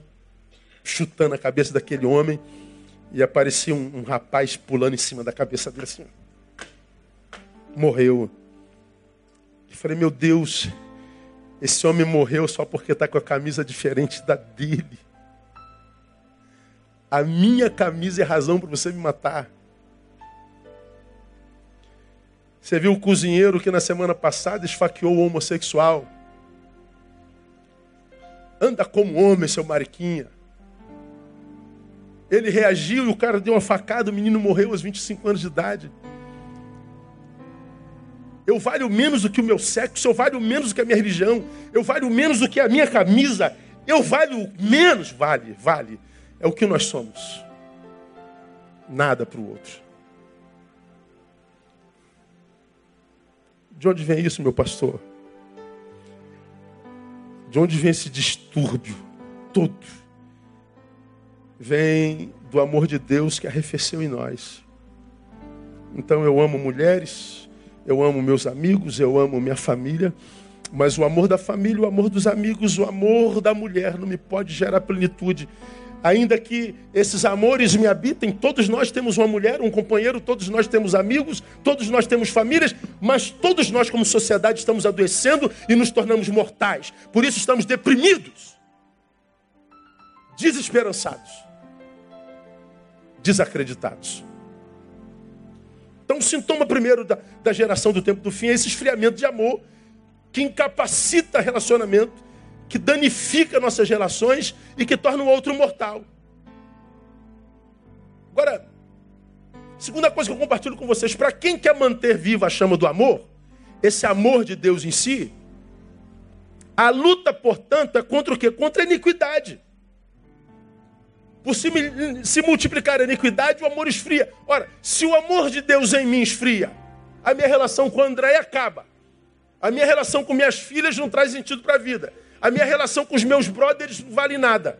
chutando a cabeça daquele homem e aparecia um, um rapaz pulando em cima da cabeça dele assim. Morreu. Eu falei, meu Deus, esse homem morreu só porque está com a camisa diferente da dele. A minha camisa é razão para você me matar. Você viu o cozinheiro que na semana passada esfaqueou o homossexual. Anda como homem, seu mariquinha. Ele reagiu e o cara deu uma facada, o menino morreu aos 25 anos de idade. Eu valho menos do que o meu sexo, eu valho menos do que a minha religião, eu valho menos do que a minha camisa, eu valho menos, vale, vale. É o que nós somos. Nada para o outro. De onde vem isso, meu pastor? De onde vem esse distúrbio todo? Vem do amor de Deus que arrefeceu em nós. Então eu amo mulheres, eu amo meus amigos, eu amo minha família, mas o amor da família, o amor dos amigos, o amor da mulher não me pode gerar plenitude Ainda que esses amores me habitem, todos nós temos uma mulher, um companheiro, todos nós temos amigos, todos nós temos famílias, mas todos nós, como sociedade, estamos adoecendo e nos tornamos mortais. Por isso estamos deprimidos, desesperançados, desacreditados. Então, o sintoma primeiro da, da geração do tempo do fim é esse esfriamento de amor que incapacita relacionamento que danifica nossas relações e que torna o outro mortal. Agora, segunda coisa que eu compartilho com vocês, para quem quer manter viva a chama do amor, esse amor de Deus em si, a luta, portanto, é contra o quê? Contra a iniquidade. Por se, se multiplicar a iniquidade, o amor esfria. Ora, se o amor de Deus em mim esfria, a minha relação com André acaba. A minha relação com minhas filhas não traz sentido para a vida. A minha relação com os meus brothers não vale nada.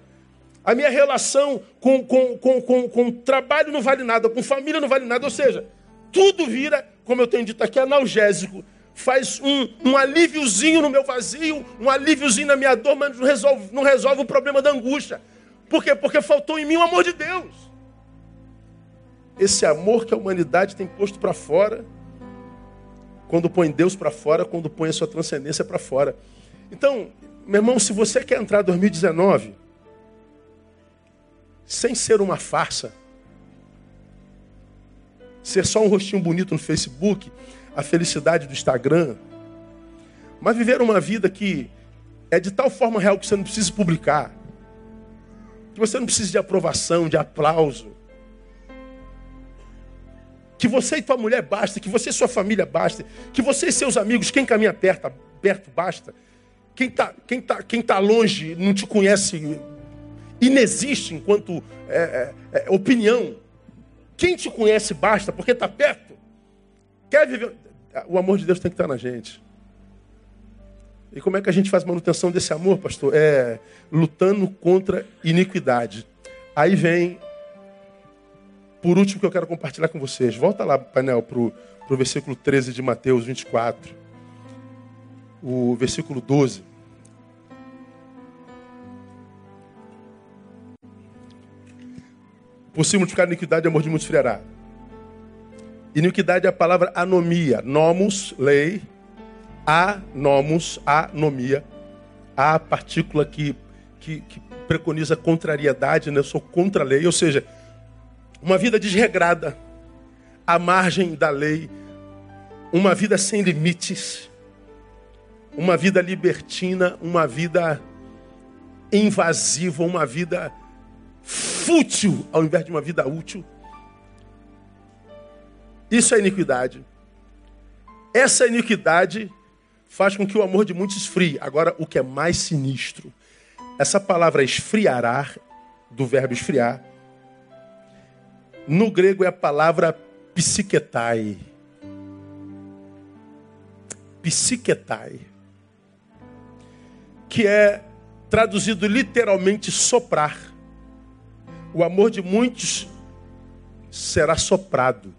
A minha relação com, com, com, com, com trabalho não vale nada, com família não vale nada. Ou seja, tudo vira, como eu tenho dito aqui, analgésico. Faz um, um alíviozinho no meu vazio, um alíviozinho na minha dor, mas não resolve, não resolve o problema da angústia. Por quê? Porque faltou em mim o amor de Deus. Esse amor que a humanidade tem posto para fora, quando põe Deus para fora, quando põe a sua transcendência para fora. Então, meu irmão, se você quer entrar em 2019 sem ser uma farsa, ser só um rostinho bonito no Facebook, a felicidade do Instagram, mas viver uma vida que é de tal forma real que você não precisa publicar, que você não precisa de aprovação, de aplauso, que você e tua mulher basta, que você e sua família basta, que você e seus amigos, quem caminha perto, perto basta Quem está quem tá, quem tá longe não te conhece, inexiste enquanto é, é, é, opinião. Quem te conhece basta, porque está perto. Quer viver. O amor de Deus tem que estar na gente. E como é que a gente faz manutenção desse amor, pastor? É lutando contra iniquidade. Aí vem, por último, que eu quero compartilhar com vocês. Volta lá, painel, para o versículo 13 de Mateus 24. O versículo 12. Por se multiplicar a iniquidade, amor de muitos friará. Iniquidade é a palavra anomia. Nomos, lei, anomos, anomia, a partícula que, que, que preconiza contrariedade, né? eu sou contra a lei, ou seja, uma vida desregrada, à margem da lei, uma vida sem limites, uma vida libertina, uma vida invasiva, uma vida fútil ao invés de uma vida útil. Isso é iniquidade. Essa iniquidade faz com que o amor de muitos esfrie. Agora, o que é mais sinistro, essa palavra esfriará, do verbo esfriar, no grego é a palavra psiquetai. Psiquetai. Que é traduzido literalmente soprar. O amor de muitos será soprado.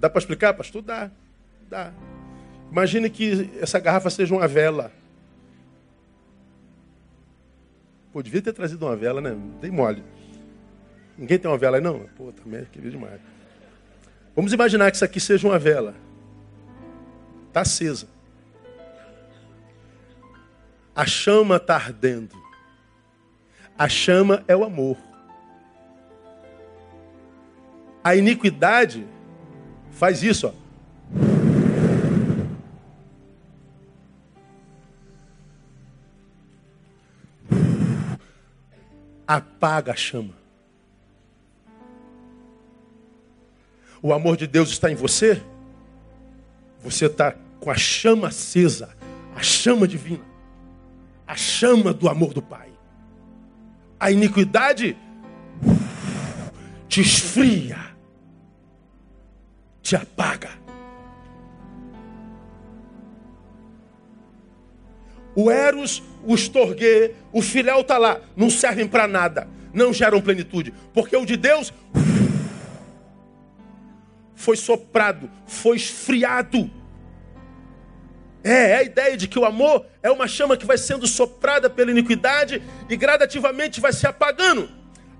Dá para explicar, pastor? Dá. Dá. Imagine que essa garrafa seja uma vela. Pô, devia ter trazido uma vela, né? Tem mole. Ninguém tem uma vela aí, não? Pô, também queria demais. Vamos imaginar que isso aqui seja uma vela. Está acesa. A chama está ardendo. A chama é o amor. A iniquidade faz isso, ó. apaga a chama. O amor de Deus está em você? Você está com a chama acesa, a chama divina, a chama do amor do Pai. A iniquidade te esfria, te apaga. O Eros o estorguê, o filéu está lá, não servem para nada, não geram plenitude, porque o de Deus foi soprado, foi esfriado. É, é a ideia de que o amor é uma chama que vai sendo soprada pela iniquidade e gradativamente vai se apagando.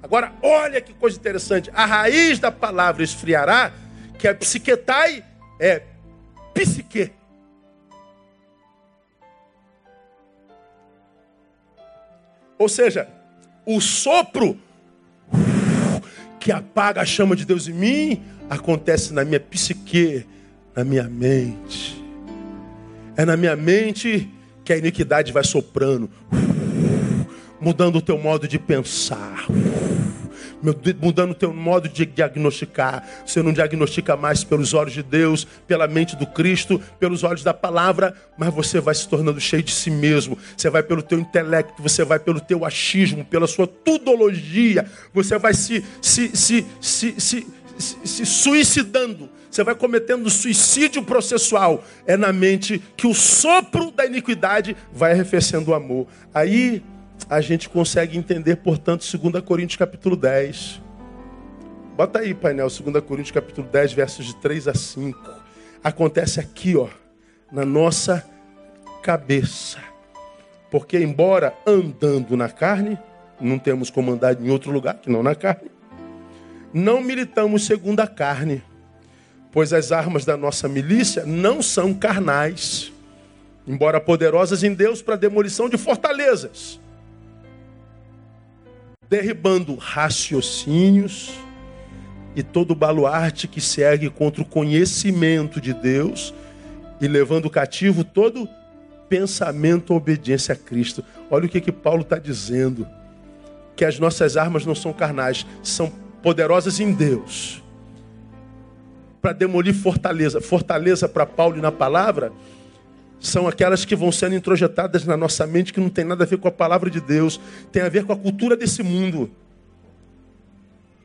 Agora, olha que coisa interessante. A raiz da palavra esfriará, que é psiquetai, é psique. Ou seja, o sopro que apaga a chama de Deus em mim acontece na minha psique, na minha mente. É na minha mente que a iniquidade vai soprando, mudando o teu modo de pensar mudando o teu modo de diagnosticar. Você não diagnostica mais pelos olhos de Deus, pela mente do Cristo, pelos olhos da palavra, mas você vai se tornando cheio de si mesmo. Você vai pelo teu intelecto, você vai pelo teu achismo, pela sua tudologia. Você vai se, se, se, se, se, se, suicidando. Você vai cometendo suicídio processual. É na mente que o sopro da iniquidade vai arrefecendo o amor. Aí a gente consegue entender, portanto, 2 Coríntios capítulo 10. Bota aí, painel, 2 Coríntios capítulo 10, versos de 3 a 5. Acontece aqui, ó, na nossa cabeça. Porque embora andando na carne, não temos como andar em outro lugar que não na carne, não militamos segundo a carne, pois as armas da nossa milícia não são carnais, embora poderosas em Deus para demolição de fortalezas derribando raciocínios e todo baluarte que segue contra o conhecimento de Deus e levando cativo todo pensamento à obediência a Cristo. Olha o que, que Paulo está dizendo: que as nossas armas não são carnais, são poderosas em Deus para demolir fortaleza. Fortaleza para Paulo e na palavra são aquelas que vão sendo introjetadas na nossa mente que não tem nada a ver com a palavra de Deus, tem a ver com a cultura desse mundo.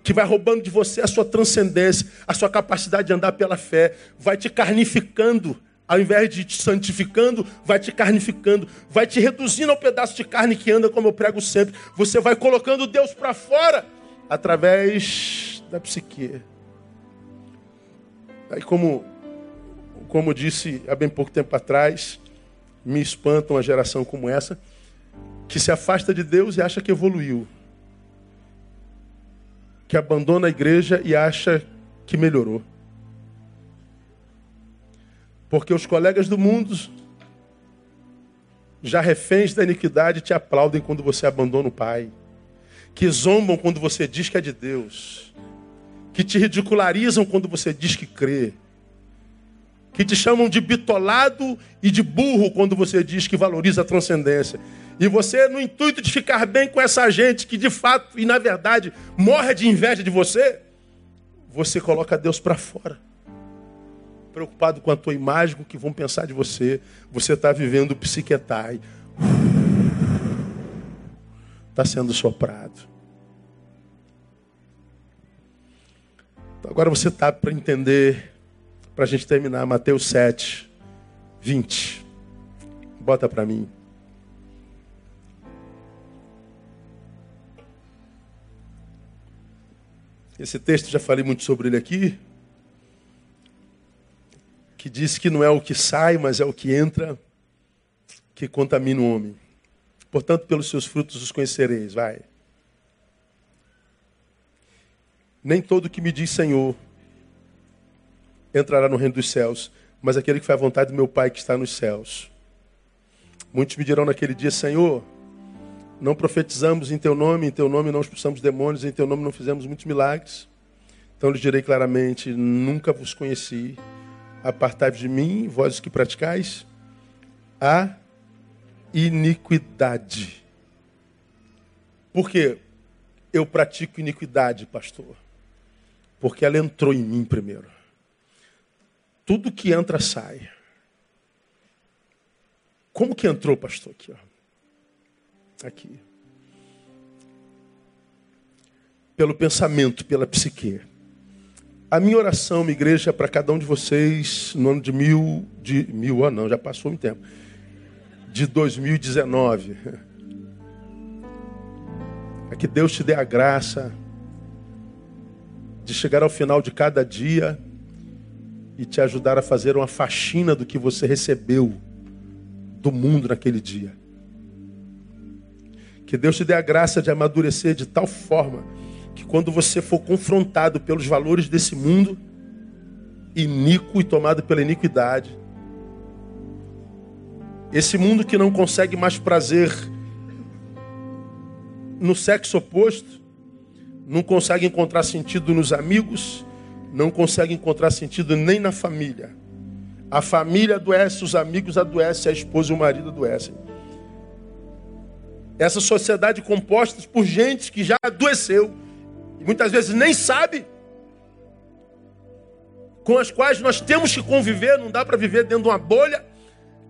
Que vai roubando de você a sua transcendência, a sua capacidade de andar pela fé, vai te carnificando, ao invés de te santificando, vai te carnificando, vai te reduzindo ao pedaço de carne que anda, como eu prego sempre. Você vai colocando Deus para fora através da psique. Aí, como como disse há bem pouco tempo atrás, me espanta uma geração como essa, que se afasta de Deus e acha que evoluiu. Que abandona a igreja e acha que melhorou. Porque os colegas do mundo, já reféns da iniquidade, te aplaudem quando você abandona o Pai. Que zombam quando você diz que é de Deus. Que te ridicularizam quando você diz que crê que te chamam de bitolado e de burro quando você diz que valoriza a transcendência. E você, no intuito de ficar bem com essa gente que de fato e na verdade morre de inveja de você, você coloca Deus para fora. Preocupado com a tua imagem, com o que vão pensar de você, você está vivendo o psiquetai. Está sendo soprado. Então, agora você está para entender para a gente terminar, Mateus 7, 20. Bota para mim. Esse texto, já falei muito sobre ele aqui, que diz que não é o que sai, mas é o que entra que contamina o homem. Portanto, pelos seus frutos os conhecereis. Vai. Nem todo que me diz Senhor entrará no reino dos céus, mas aquele que faz a vontade do meu Pai que está nos céus. Muitos me dirão naquele dia, Senhor, não profetizamos em teu nome, em teu nome não expulsamos demônios, em teu nome não fizemos muitos milagres. Então lhes direi claramente: nunca vos conheci. Apartai-vos de mim, vós que praticais a iniquidade. Por quê? Eu pratico iniquidade, pastor. Porque ela entrou em mim primeiro. Tudo que entra sai. Como que entrou, pastor? Aqui, ó. Aqui. Pelo pensamento, pela psique. A minha oração, minha igreja, para cada um de vocês, no ano de mil, de mil anos, não, já passou um tempo, de 2019, é que Deus te dê a graça de chegar ao final de cada dia e te ajudar a fazer uma faxina do que você recebeu do mundo naquele dia. Que Deus te dê a graça de amadurecer de tal forma que quando você for confrontado pelos valores desse mundo, iníquo e tomado pela iniquidade, esse mundo que não consegue mais prazer no sexo oposto, não consegue encontrar sentido nos amigos, não consegue encontrar sentido nem na família. A família adoece, os amigos adoecem, a esposa e o marido adoecem. Essa sociedade composta por gente que já adoeceu e muitas vezes nem sabe com as quais nós temos que conviver, não dá para viver dentro de uma bolha.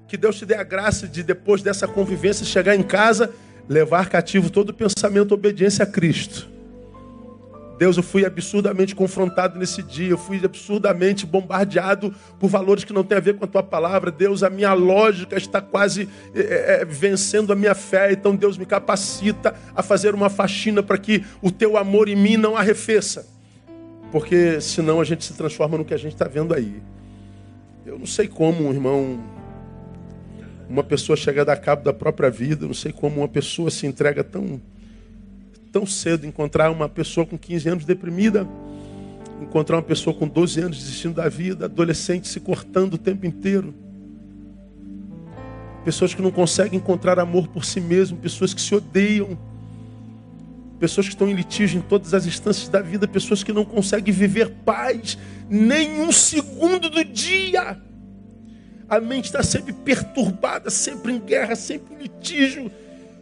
Que Deus te dê a graça de depois dessa convivência chegar em casa, levar cativo todo o pensamento obediência a Cristo Deus, eu fui absurdamente confrontado nesse dia, eu fui absurdamente bombardeado por valores que não têm a ver com a tua palavra. Deus, a minha lógica está quase é, é, vencendo a minha fé, então Deus me capacita a fazer uma faxina para que o teu amor em mim não arrefeça, porque senão a gente se transforma no que a gente está vendo aí. Eu não sei como, irmão, uma pessoa chega a dar cabo da própria vida, não sei como uma pessoa se entrega tão tão cedo encontrar uma pessoa com 15 anos deprimida, encontrar uma pessoa com 12 anos desistindo da vida, adolescente se cortando o tempo inteiro. Pessoas que não conseguem encontrar amor por si mesmo, pessoas que se odeiam, pessoas que estão em litígio em todas as instâncias da vida, pessoas que não conseguem viver paz nem um segundo do dia. A mente está sempre perturbada, sempre em guerra, sempre em litígio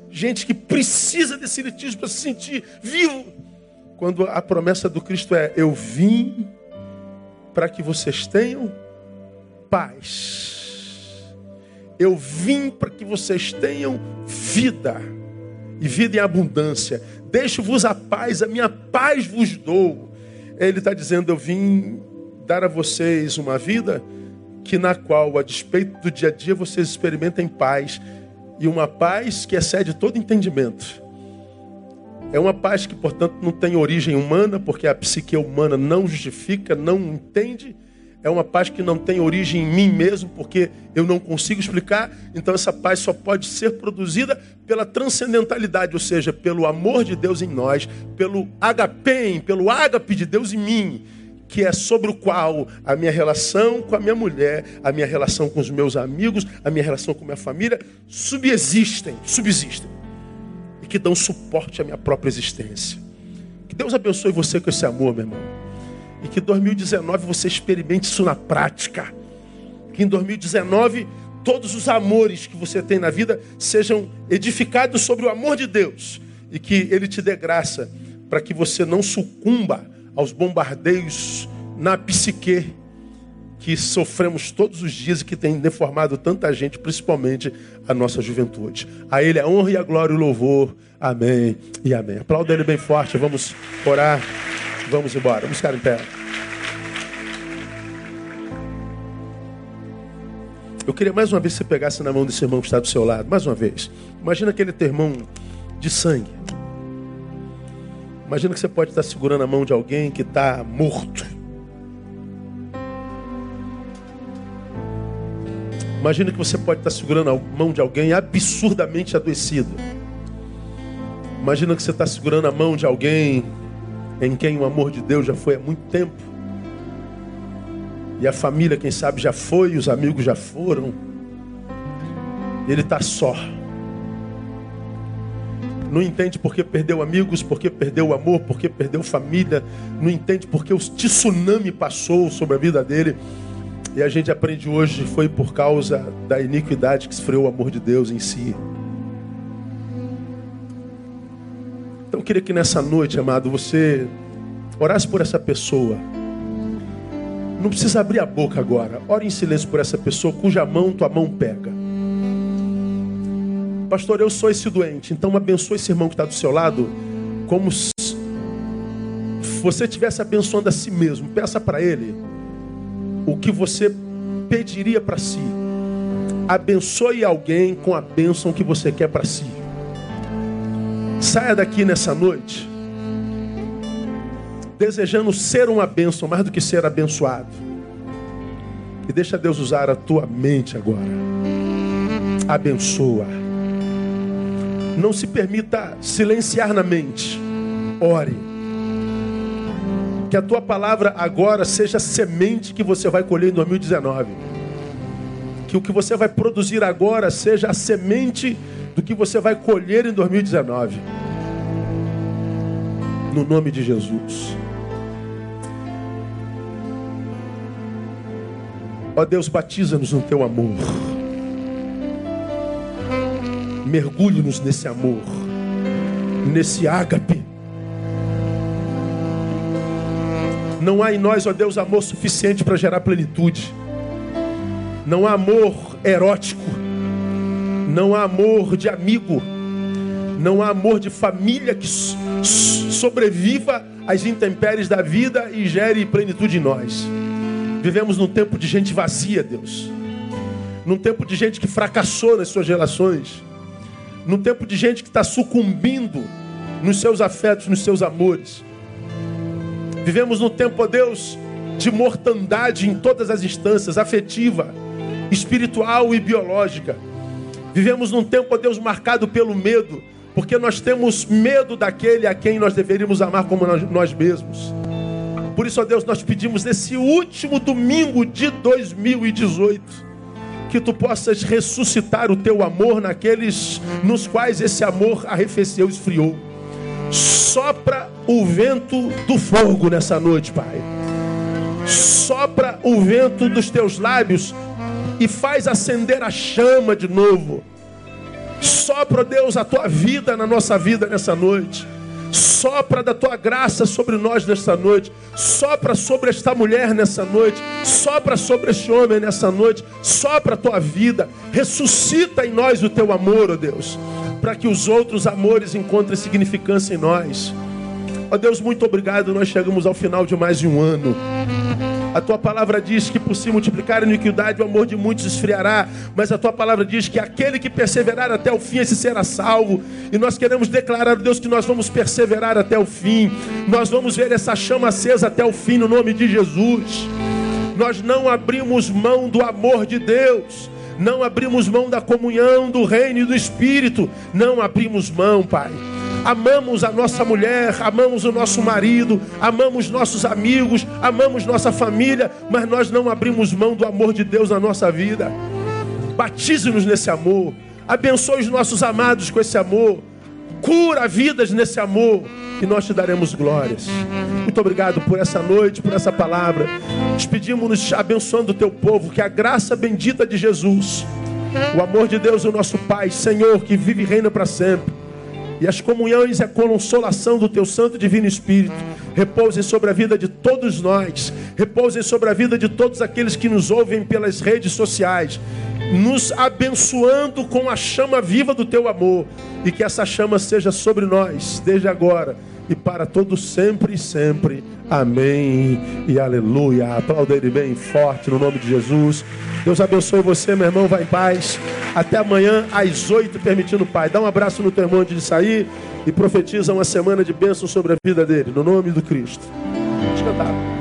gente que precisa desse litígio para se sentir vivo. Quando a promessa do Cristo é: Eu vim para que vocês tenham paz. Eu vim para que vocês tenham vida e vida em abundância. Deixo-vos a paz, a minha paz vos dou. Ele está dizendo: Eu vim dar a vocês uma vida que na qual, a despeito do dia a dia, vocês experimentem paz e uma paz que excede todo entendimento. É uma paz que, portanto, não tem origem humana, porque a psique humana não justifica, não entende é uma paz que não tem origem em mim mesmo, porque eu não consigo explicar. Então, essa paz só pode ser produzida pela transcendentalidade, ou seja, pelo amor de Deus em nós, pelo agapem, pelo ágape de Deus em mim, que é sobre o qual a minha relação com a minha mulher, a minha relação com os meus amigos, a minha relação com a minha família subsistem, subsistem e que dão suporte à minha própria existência. Que Deus abençoe você com esse amor, meu irmão. E que 2019 você experimente isso na prática. Que em 2019 todos os amores que você tem na vida sejam edificados sobre o amor de Deus. E que Ele te dê graça para que você não sucumba aos bombardeios na psique que sofremos todos os dias e que tem deformado tanta gente, principalmente a nossa juventude. A Ele a honra e a glória e o louvor. Amém e amém. Aplauda Ele bem forte. Vamos orar. Vamos embora. Vamos ficar em pé. Eu queria mais uma vez que você pegasse na mão desse irmão que está do seu lado. Mais uma vez. Imagina aquele teu irmão de sangue. Imagina que você pode estar segurando a mão de alguém que está morto. Imagina que você pode estar segurando a mão de alguém absurdamente adoecido. Imagina que você está segurando a mão de alguém em quem o amor de Deus já foi há muito tempo. E a família, quem sabe, já foi, os amigos já foram. Ele está só. Não entende porque perdeu amigos, porque perdeu o amor, porque perdeu família. Não entende porque o tsunami passou sobre a vida dele. E a gente aprende hoje foi por causa da iniquidade que esfriou o amor de Deus em si. Então eu queria que nessa noite, amado, você orasse por essa pessoa. Não precisa abrir a boca agora. Ore em silêncio por essa pessoa cuja mão tua mão pega. Pastor, eu sou esse doente. Então abençoe esse irmão que está do seu lado como se você estivesse abençoando a si mesmo. Peça para ele o que você pediria para si. Abençoe alguém com a bênção que você quer para si. Saia daqui nessa noite desejando ser uma bênção mais do que ser abençoado. E deixa Deus usar a tua mente agora. Abençoa. Não se permita silenciar na mente. Ore. Que a tua palavra agora seja a semente que você vai colher em 2019. Que o que você vai produzir agora seja a semente do que você vai colher em 2019. No nome de Jesus. Ó Deus, batiza-nos no teu amor. Mergulhe-nos nesse amor, nesse ágape. Não há em nós, ó Deus, amor suficiente para gerar plenitude. Não há amor erótico não há amor de amigo, não há amor de família que sobreviva às intempéries da vida e gere plenitude em nós. Vivemos num tempo de gente vazia, Deus. Num tempo de gente que fracassou nas suas relações. Num tempo de gente que está sucumbindo nos seus afetos, nos seus amores. Vivemos num tempo, ó Deus, de mortandade em todas as instâncias, afetiva, espiritual e biológica. Vivemos num tempo, ó Deus, marcado pelo medo, porque nós temos medo daquele a quem nós deveríamos amar como nós mesmos. Por isso, ó Deus, nós pedimos nesse último domingo de 2018 que tu possas ressuscitar o teu amor naqueles nos quais esse amor arrefeceu, esfriou. Sopra o vento do fogo nessa noite, Pai. Sopra o vento dos teus lábios e faz acender a chama de novo. Sopra, Deus, a tua vida na nossa vida nessa noite. Sopra da tua graça sobre nós nessa noite. Sopra sobre esta mulher nessa noite. Sopra sobre este homem nessa noite. Sopra a tua vida. Ressuscita em nós o teu amor, ó oh Deus. Para que os outros amores encontrem significância em nós. Ó oh Deus, muito obrigado. Nós chegamos ao final de mais um ano. A tua palavra diz que por se multiplicar a iniquidade, o amor de muitos esfriará. Mas a tua palavra diz que aquele que perseverar até o fim, esse será salvo. E nós queremos declarar, Deus, que nós vamos perseverar até o fim. Nós vamos ver essa chama acesa até o fim, no nome de Jesus. Nós não abrimos mão do amor de Deus não abrimos mão da comunhão do reino e do espírito, não abrimos mão, Pai amamos a nossa mulher, amamos o nosso marido, amamos nossos amigos, amamos nossa família, mas nós não abrimos mão do amor de Deus na nossa vida. Batize-nos nesse amor, abençoe os nossos amados com esse amor, cura vidas nesse amor e nós te daremos glórias. Muito obrigado por essa noite, por essa palavra. Despedimos-nos abençoando o teu povo, que a graça bendita de Jesus, o amor de Deus, o nosso Pai, Senhor, que vive e reina para sempre e as comunhões e a consolação do teu Santo Divino Espírito repousem sobre a vida de todos nós, repousem sobre a vida de todos aqueles que nos ouvem pelas redes sociais, nos abençoando com a chama viva do teu amor e que essa chama seja sobre nós desde agora e para todos sempre e sempre. Amém e aleluia. Aplauda ele bem forte no nome de Jesus. Deus abençoe você, meu irmão. Vai em paz. Até amanhã às oito, permitindo o Pai. Dá um abraço no teu irmão antes de sair e profetiza uma semana de bênção sobre a vida dele, no nome do Cristo. Vamos cantar.